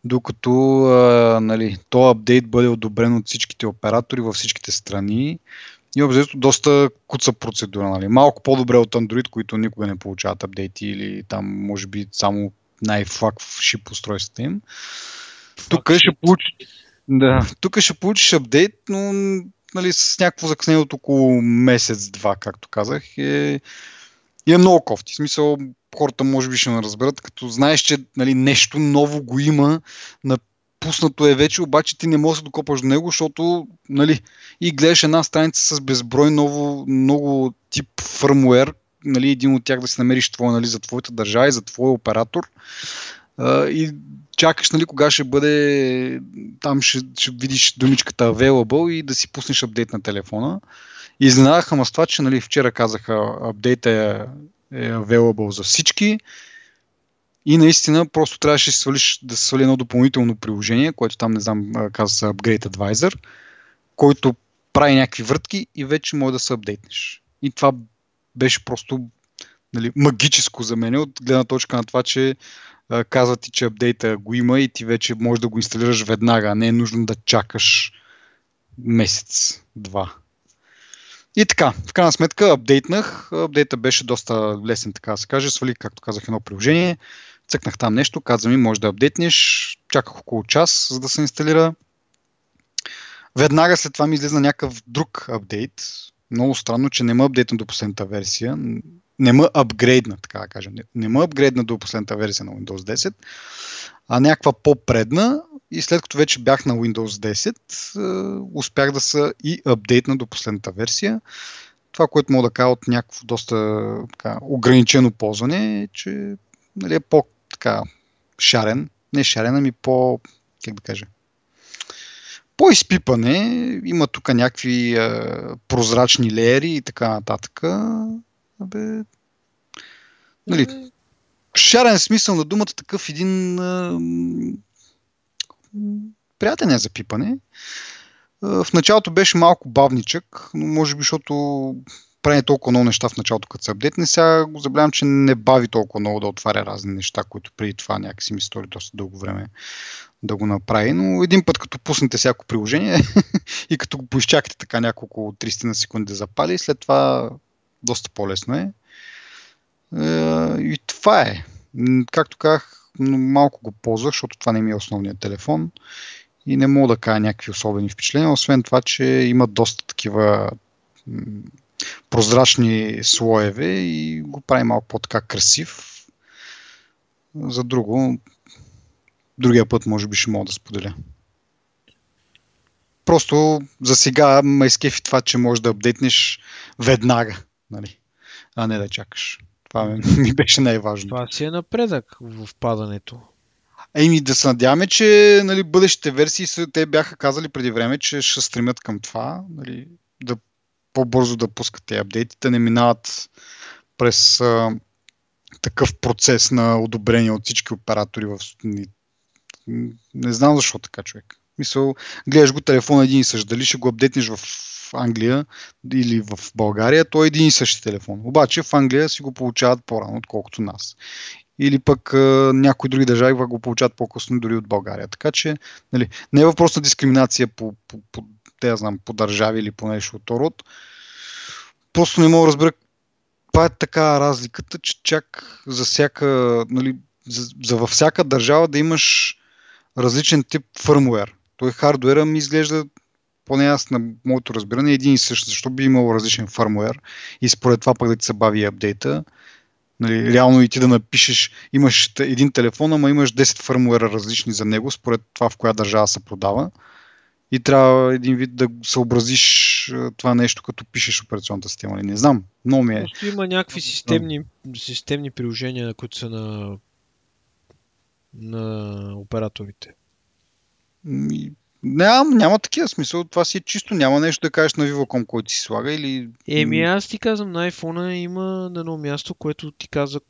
докато а, нали, то апдейт бъде одобрен от всичките оператори във всичките страни. И обзето доста куца процедура. Нали. Малко по-добре от Android, които никога не получават апдейти или там може би само най-флагшип устройствата им. Тук ще получиш да, тук ще получиш апдейт, но нали, с някакво закъснение от около месец-два, както казах. Е, е много кофти. В смисъл, хората може би ще ме разберат, като знаеш, че нали, нещо ново го има, напуснато е вече, обаче ти не можеш да докопаш до него, защото нали, и гледаш една страница с безброй ново, много тип фърмуер, нали, един от тях да си намериш твоя, нали, за твоята държава и за твой оператор. И чакаш, нали, кога ще бъде, там ще, ще видиш думичката available и да си пуснеш апдейт на телефона. И изненадаха ме с това, че нали, вчера казаха апдейта е, е available за всички. И наистина просто трябваше да свалиш, да свали едно допълнително приложение, което там не знам, казва се Upgrade Advisor, който прави някакви въртки и вече може да се апдейтнеш. И това беше просто нали, магическо за мен от гледна точка на това, че казва ти, че апдейта го има и ти вече можеш да го инсталираш веднага, а не е нужно да чакаш месец-два. И така, в крайна сметка апдейтнах. Апдейта беше доста лесен, така да се каже. Свалих, както казах, едно приложение. Цъкнах там нещо, каза ми, може да апдейтнеш. Чаках около час, за да се инсталира. Веднага след това ми излиза някакъв друг апдейт. Много странно, че не ме апдейтна до последната версия не ме апгрейдна, така да кажем. Не, не ме апгрейдна до последната версия на Windows 10, а някаква по-предна и след като вече бях на Windows 10, е, успях да се и апдейтна до последната версия. Това, което мога да кажа от някакво доста така, ограничено ползване е, че нали, е по-така шарен, не шарен, ами по, как да кажа, по-изпипане, има тук някакви е, прозрачни леери и така нататък. Абе, нали, шарен смисъл на думата такъв един а, приятен е за пипане. А, в началото беше малко бавничък, но може би, защото прави толкова много неща в началото, като се апдейтне. Сега го забравям, че не бави толкова много да отваря разни неща, които преди това някакси ми стори доста дълго време да го направи. Но един път, като пуснете всяко приложение и като го поизчакате така няколко 30 на секунди да запали, след това доста по-лесно е. е. И това е. Както казах, малко го ползвах, защото това не ми е основният телефон и не мога да кажа някакви особени впечатления, освен това, че има доста такива прозрачни слоеве и го прави малко по-така красив. За друго, другия път може би ще мога да споделя. Просто за сега ме изкефи това, че можеш да апдейтнеш веднага нали? а не да чакаш. Това ми беше най-важно. Това си е напредък в падането. Еми да се надяваме, че нали, бъдещите версии те бяха казали преди време, че ще стремят към това, нали, да по-бързо да пускат тези апдейти, да не минават през а, такъв процес на одобрение от всички оператори в... Не знам защо така, човек. Мисъл, гледаш го телефон един и същ, дали ще го апдейтнеш в Англия или в България, то е един и същи телефон. Обаче в Англия си го получават по-рано, отколкото нас. Или пък а, някои други държави го получават по-късно дори от България. Така че нали, не е въпрос на дискриминация по, по, по, те, знам, по държави или по нещо от род. Просто не мога да разбера това е така разликата, че чак за всяка, нали, за, за във всяка държава да имаш различен тип фърмуер. Той хардуера ми изглежда поне аз на моето разбиране, е един и същ, защо би имал различен фърмуер и според това пък да ти се бави апдейта. Нали, реално и ти да напишеш, имаш един телефон, ама имаш 10 фърмуера различни за него, според това в коя държава се продава. И трябва един вид да съобразиш това нещо, като пишеш операционната система. Не знам, но ми е. Просто има някакви системни, системни приложения, които са на, на операторите. Ням, няма такива смисъл. Това си е чисто. Няма нещо да кажеш на Vivo.com, който си слага или... Еми аз ти казвам, на iPhone има на едно място, което ти каза,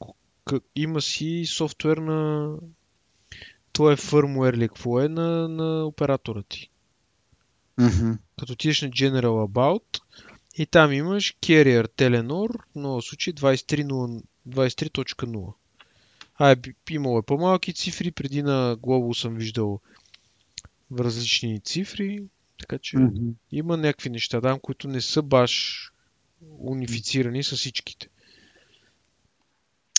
има си софтуер на... Това е firmware ли какво е на, на оператора ти. Mm-hmm. Като отидеш на General About и там имаш Carrier Telenor, но в случай 23.0. 23.0. А, е, имало е по-малки цифри, преди на Global съм виждал различни цифри, така че mm-hmm. има някакви неща там, които не са баш унифицирани с всичките.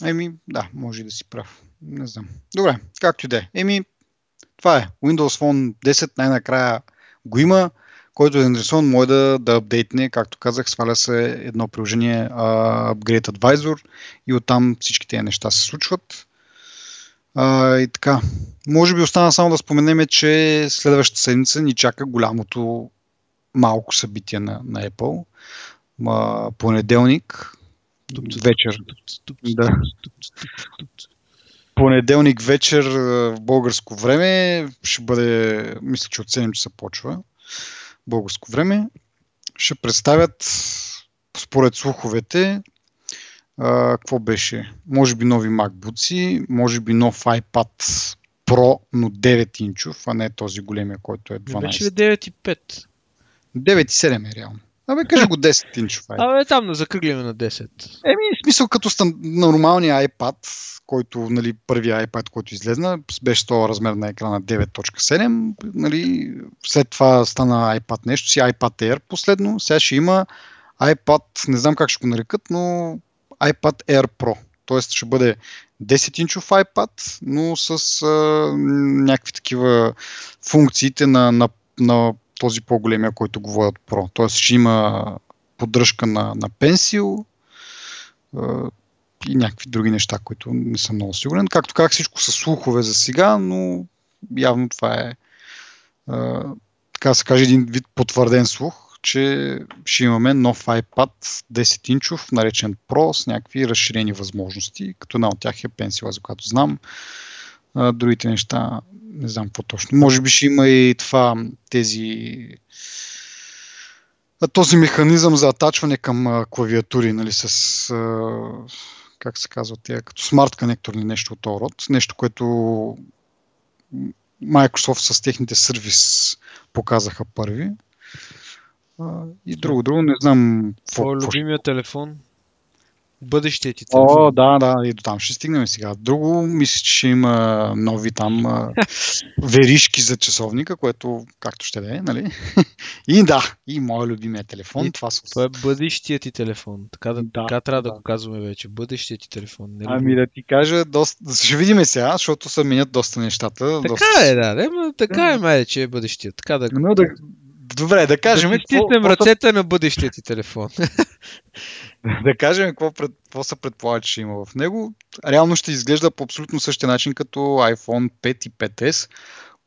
Еми, да, може да си прав. Не знам. Добре, както и да е. Еми, това е. Windows Phone 10 най-накрая го който е заинтересован, може да, да апдейтне, както казах, сваля се едно приложение uh, Upgrade Advisor и оттам всички тези неща се случват. Uh, и така, може би остана само да споменем, че следващата седмица ни чака голямото малко събитие на, на Apple. Uh, понеделник, вечер. Да. Понеделник вечер в българско време ще бъде, мисля, че от 7 часа почва българско време. Ще представят според слуховете а, какво беше? Може би нови MacBooks, може би нов iPad Pro, но 9 инчов, а не този големия, който е 12. Беше 9,5. 9,7 е реално. Абе, кажи го 10 инчов. Абе, там на закръгляме на 10. Еми, в смисъл като стан... нормалния iPad, който, нали, първия iPad, който излезна, беше този размер на екрана 9.7, нали, след това стана iPad нещо си, iPad Air последно, сега ще има iPad, не знам как ще го нарекат, но iPad Air Pro. Тоест ще бъде 10-инчов iPad, но с а, някакви такива функциите на, на, на този по-големия, който го водят Pro. Тоест ще има поддръжка на, на пенсил а, и някакви други неща, които не съм много сигурен. Както как всичко са слухове за сега, но явно това е а, така да се каже един вид потвърден слух, че ще имаме нов iPad 10-инчов, наречен Pro, с някакви разширени възможности, като една от тях е пенсила, за която знам. А, другите неща не знам какво точно. Може би ще има и това, тези този механизъм за атачване към клавиатури, нали, с как се казва тя, като смарт конектор нещо от този род. Нещо, което Microsoft с техните сервис показаха първи. И друго, друго, не знам. Твой любимия телефон? бъдещия ти телефон. О, да, да, и до там ще стигнем сега. Друго, мисля, че ще има нови там а, веришки за часовника, което както ще да е, нали? и да, и моят любимия телефон. И, това, са... това е бъдещия ти телефон. Така, да, да, така трябва да, да го казваме вече. Бъдещия ти телефон. Не ами да ти кажа, доста... ще видим сега, защото се менят доста нещата. Така доста... е, да, да, така е, май, че е бъдещия. Така да... Но да, Добре, да кажем. Да стиснем ръцете на бъдещия ти телефон. да кажем какво, пред, какво се предполага, че има в него. Реално ще изглежда по абсолютно същия начин като iPhone 5 и 5S,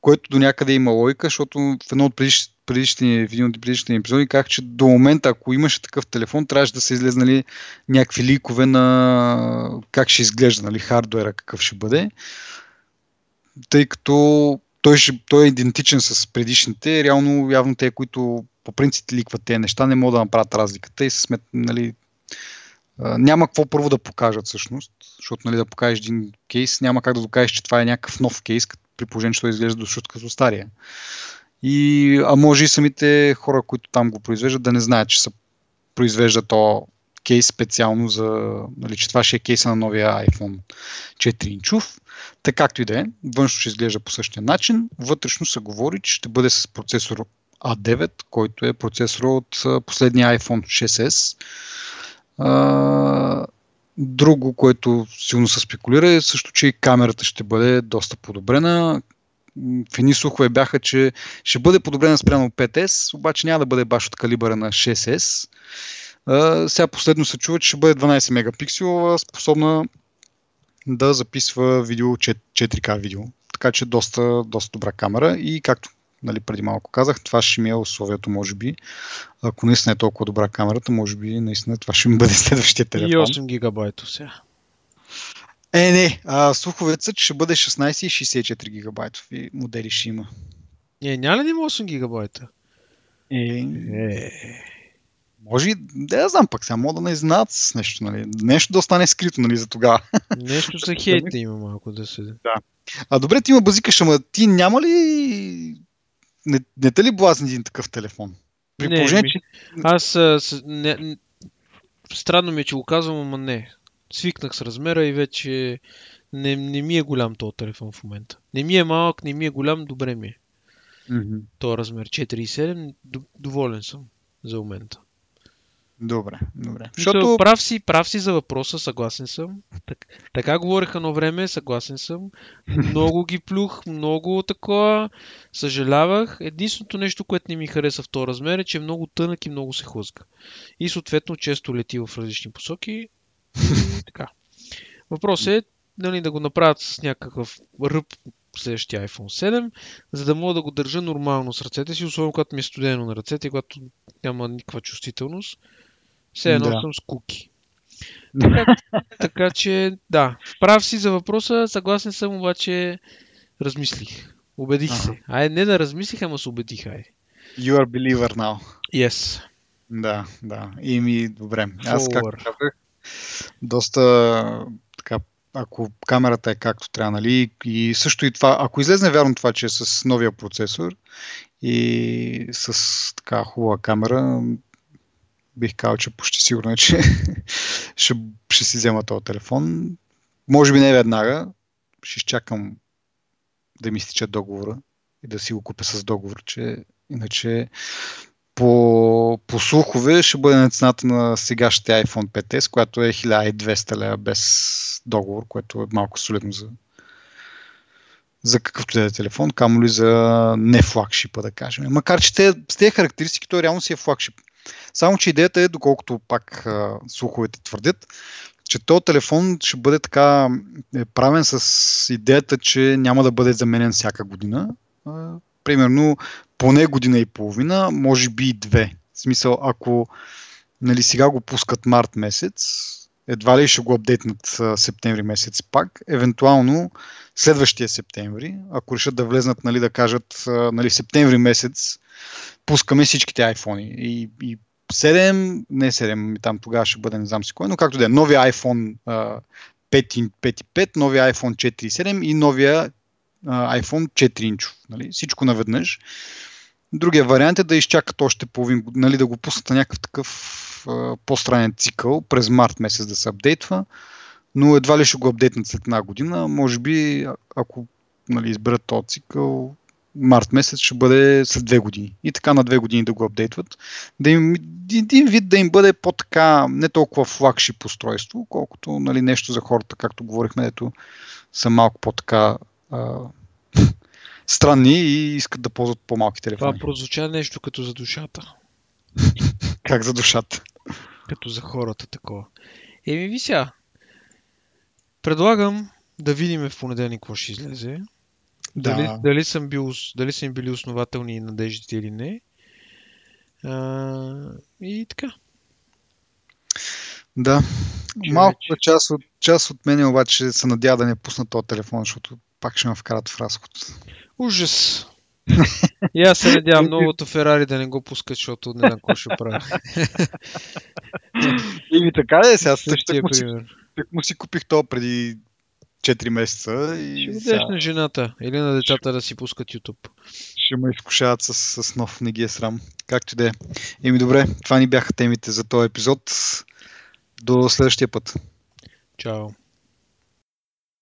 което до някъде има логика, защото в едно от предишните предишни, в един от предишните епизоди казах, че до момента, ако имаше такъв телефон, трябваше да са излезнали някакви ликове на как ще изглежда, нали, хардуера, какъв ще бъде. Тъй като той, ще, той е идентичен с предишните. Реално, явно те, които по принцип ликват тези неща, не могат да направят разликата и се смет, нали, няма какво първо да покажат всъщност, защото нали, да покажеш един кейс, няма как да докажеш, че това е някакъв нов кейс, при положение, че той изглежда до като стария. И, а може и самите хора, които там го произвеждат, да не знаят, че са произвежда то кейс специално за, нали, че това ще е кейса на новия iPhone 4 инчов. Така както и да е, външно ще изглежда по същия начин. Вътрешно се говори, че ще бъде с процесор A9, който е процесор от последния iPhone 6s. Друго, което силно се спекулира е също, че и камерата ще бъде доста подобрена. в едни слухове бяха, че ще бъде подобрена спрямо 5S, обаче няма да бъде баш от калибъра на 6S. А, сега последно се чува, че ще бъде 12 мегапикселова, способна да записва видео 4К видео. Така че доста, доста добра камера и както нали, преди малко казах, това ще ми е условието, може би. Ако наистина е толкова добра камерата, може би наистина това ще ми бъде следващия телефон. И 8 гигабайта сега. Е, не, а, слуховете са, че ще бъде 16 и 64 гигабайтови модели ще има. Е, няма ли да има 8 гигабайта? Е, Е, може и, да я знам пък, сега мога да не знаят с нещо, нали. Нещо да остане скрито, нали, за тогава. нещо за хейта има малко да се... А добре, ти има базикаш, ама ти няма ли... Не, не те ли блазни един такъв телефон? При Не, положение, ми- че... Аз а, с, не, странно ми е, че го казвам, ама не. Свикнах с размера и вече не, не ми е голям този телефон в момента. Не ми е малък, не ми е голям, добре ми е. Мгм. Този размер 4,7, д- доволен съм за момента. Добре, добре. Защото... Защото... Прав си, прав си за въпроса, съгласен съм. Так, така говореха едно време, съгласен съм. Много ги плюх, много такова. Съжалявах. Единственото нещо, което не ми хареса в този размер е, че е много тънък и много се хлъзга. И съответно често лети в различни посоки. И така. Въпросът е нали, да го направят с някакъв ръб следващия iPhone 7, за да мога да го държа нормално с ръцете си, особено когато ми е студено на ръцете, когато няма никаква чувствителност. Все едно Да. съм с куки. Така, така че, да, прав си за въпроса, съгласен съм, обаче размислих. Убедих Ага. се. Ай, не да размислих, ама се убедих, ай. You are believer now. Yes. Да, да. И ми, добре. Аз, както Follower. казах, доста така, ако камерата е както трябва, нали, и също и това, ако излезне вярно това, че е с новия процесор и с така хубава камера, бих казал, че почти сигурно е, че ще, ще си взема този телефон. Може би не веднага, ще изчакам да ми стича договора и да си го купя с договор, че иначе по, по слухове ще бъде на цената на сегашните iPhone 5S, която е 1200 лева без договор, което е малко солидно за, за какъвто е телефон, камо ли за не флагшипа, да кажем. Макар, че те, с тези характеристики той реално си е флагшип. Само, че идеята е, доколкото пак а, слуховете твърдят, че този телефон ще бъде така е правен с идеята, че няма да бъде заменен всяка година. А, примерно поне година и половина, може би и две. В смисъл, ако нали, сега го пускат март месец, едва ли ще го апдейтнат септември месец пак, евентуално следващия септември, ако решат да влезнат, нали, да кажат, нали, септември месец, пускаме всичките iPhone и, и 7, не 7, там тогава ще бъде не знам си кой, но както да е, новия iPhone а, 5, 5, новия iPhone 4.7 и новия iPhone 4 инчов. Нали? Всичко наведнъж. Другия вариант е да изчакат още половин, нали, да го пуснат на някакъв такъв по-странен цикъл през март месец да се апдейтва, но едва ли ще го апдейтнат след една година. Може би, ако нали, изберат този цикъл, март месец ще бъде след две години. И така на две години да го апдейтват. Да им, един вид да им бъде по-така, не толкова флагшип устройство, колкото нали, нещо за хората, както говорихме, ето са малко по-така а, странни и искат да ползват по-малки Това телефони. прозвуча нещо като за душата. Как за душата. Като за хората такова. Еми, ви сега. Предлагам да видим в понеделник какво ще излезе. Дали, Да. дали, съм бил, дали са им били основателни надеждите или не. А, и така. Да. Че Малко вече- част от, част от мен обаче се надява да не пусна този телефон, защото пак ще ме вкарат в разход. Ужас! И аз се надявам новото Ферари да не го пускат, защото не знам какво ще правя. И така е, сега Същия си, пример. Тък му си купих то преди 4 месеца Ще и дадеш сега на жената или на децата да си пускат YouTube. ще ме изкушават с, с нов, не ги е срам. Както и да е. Еми добре, това ни бяха темите за този епизод. До следващия път. Чао!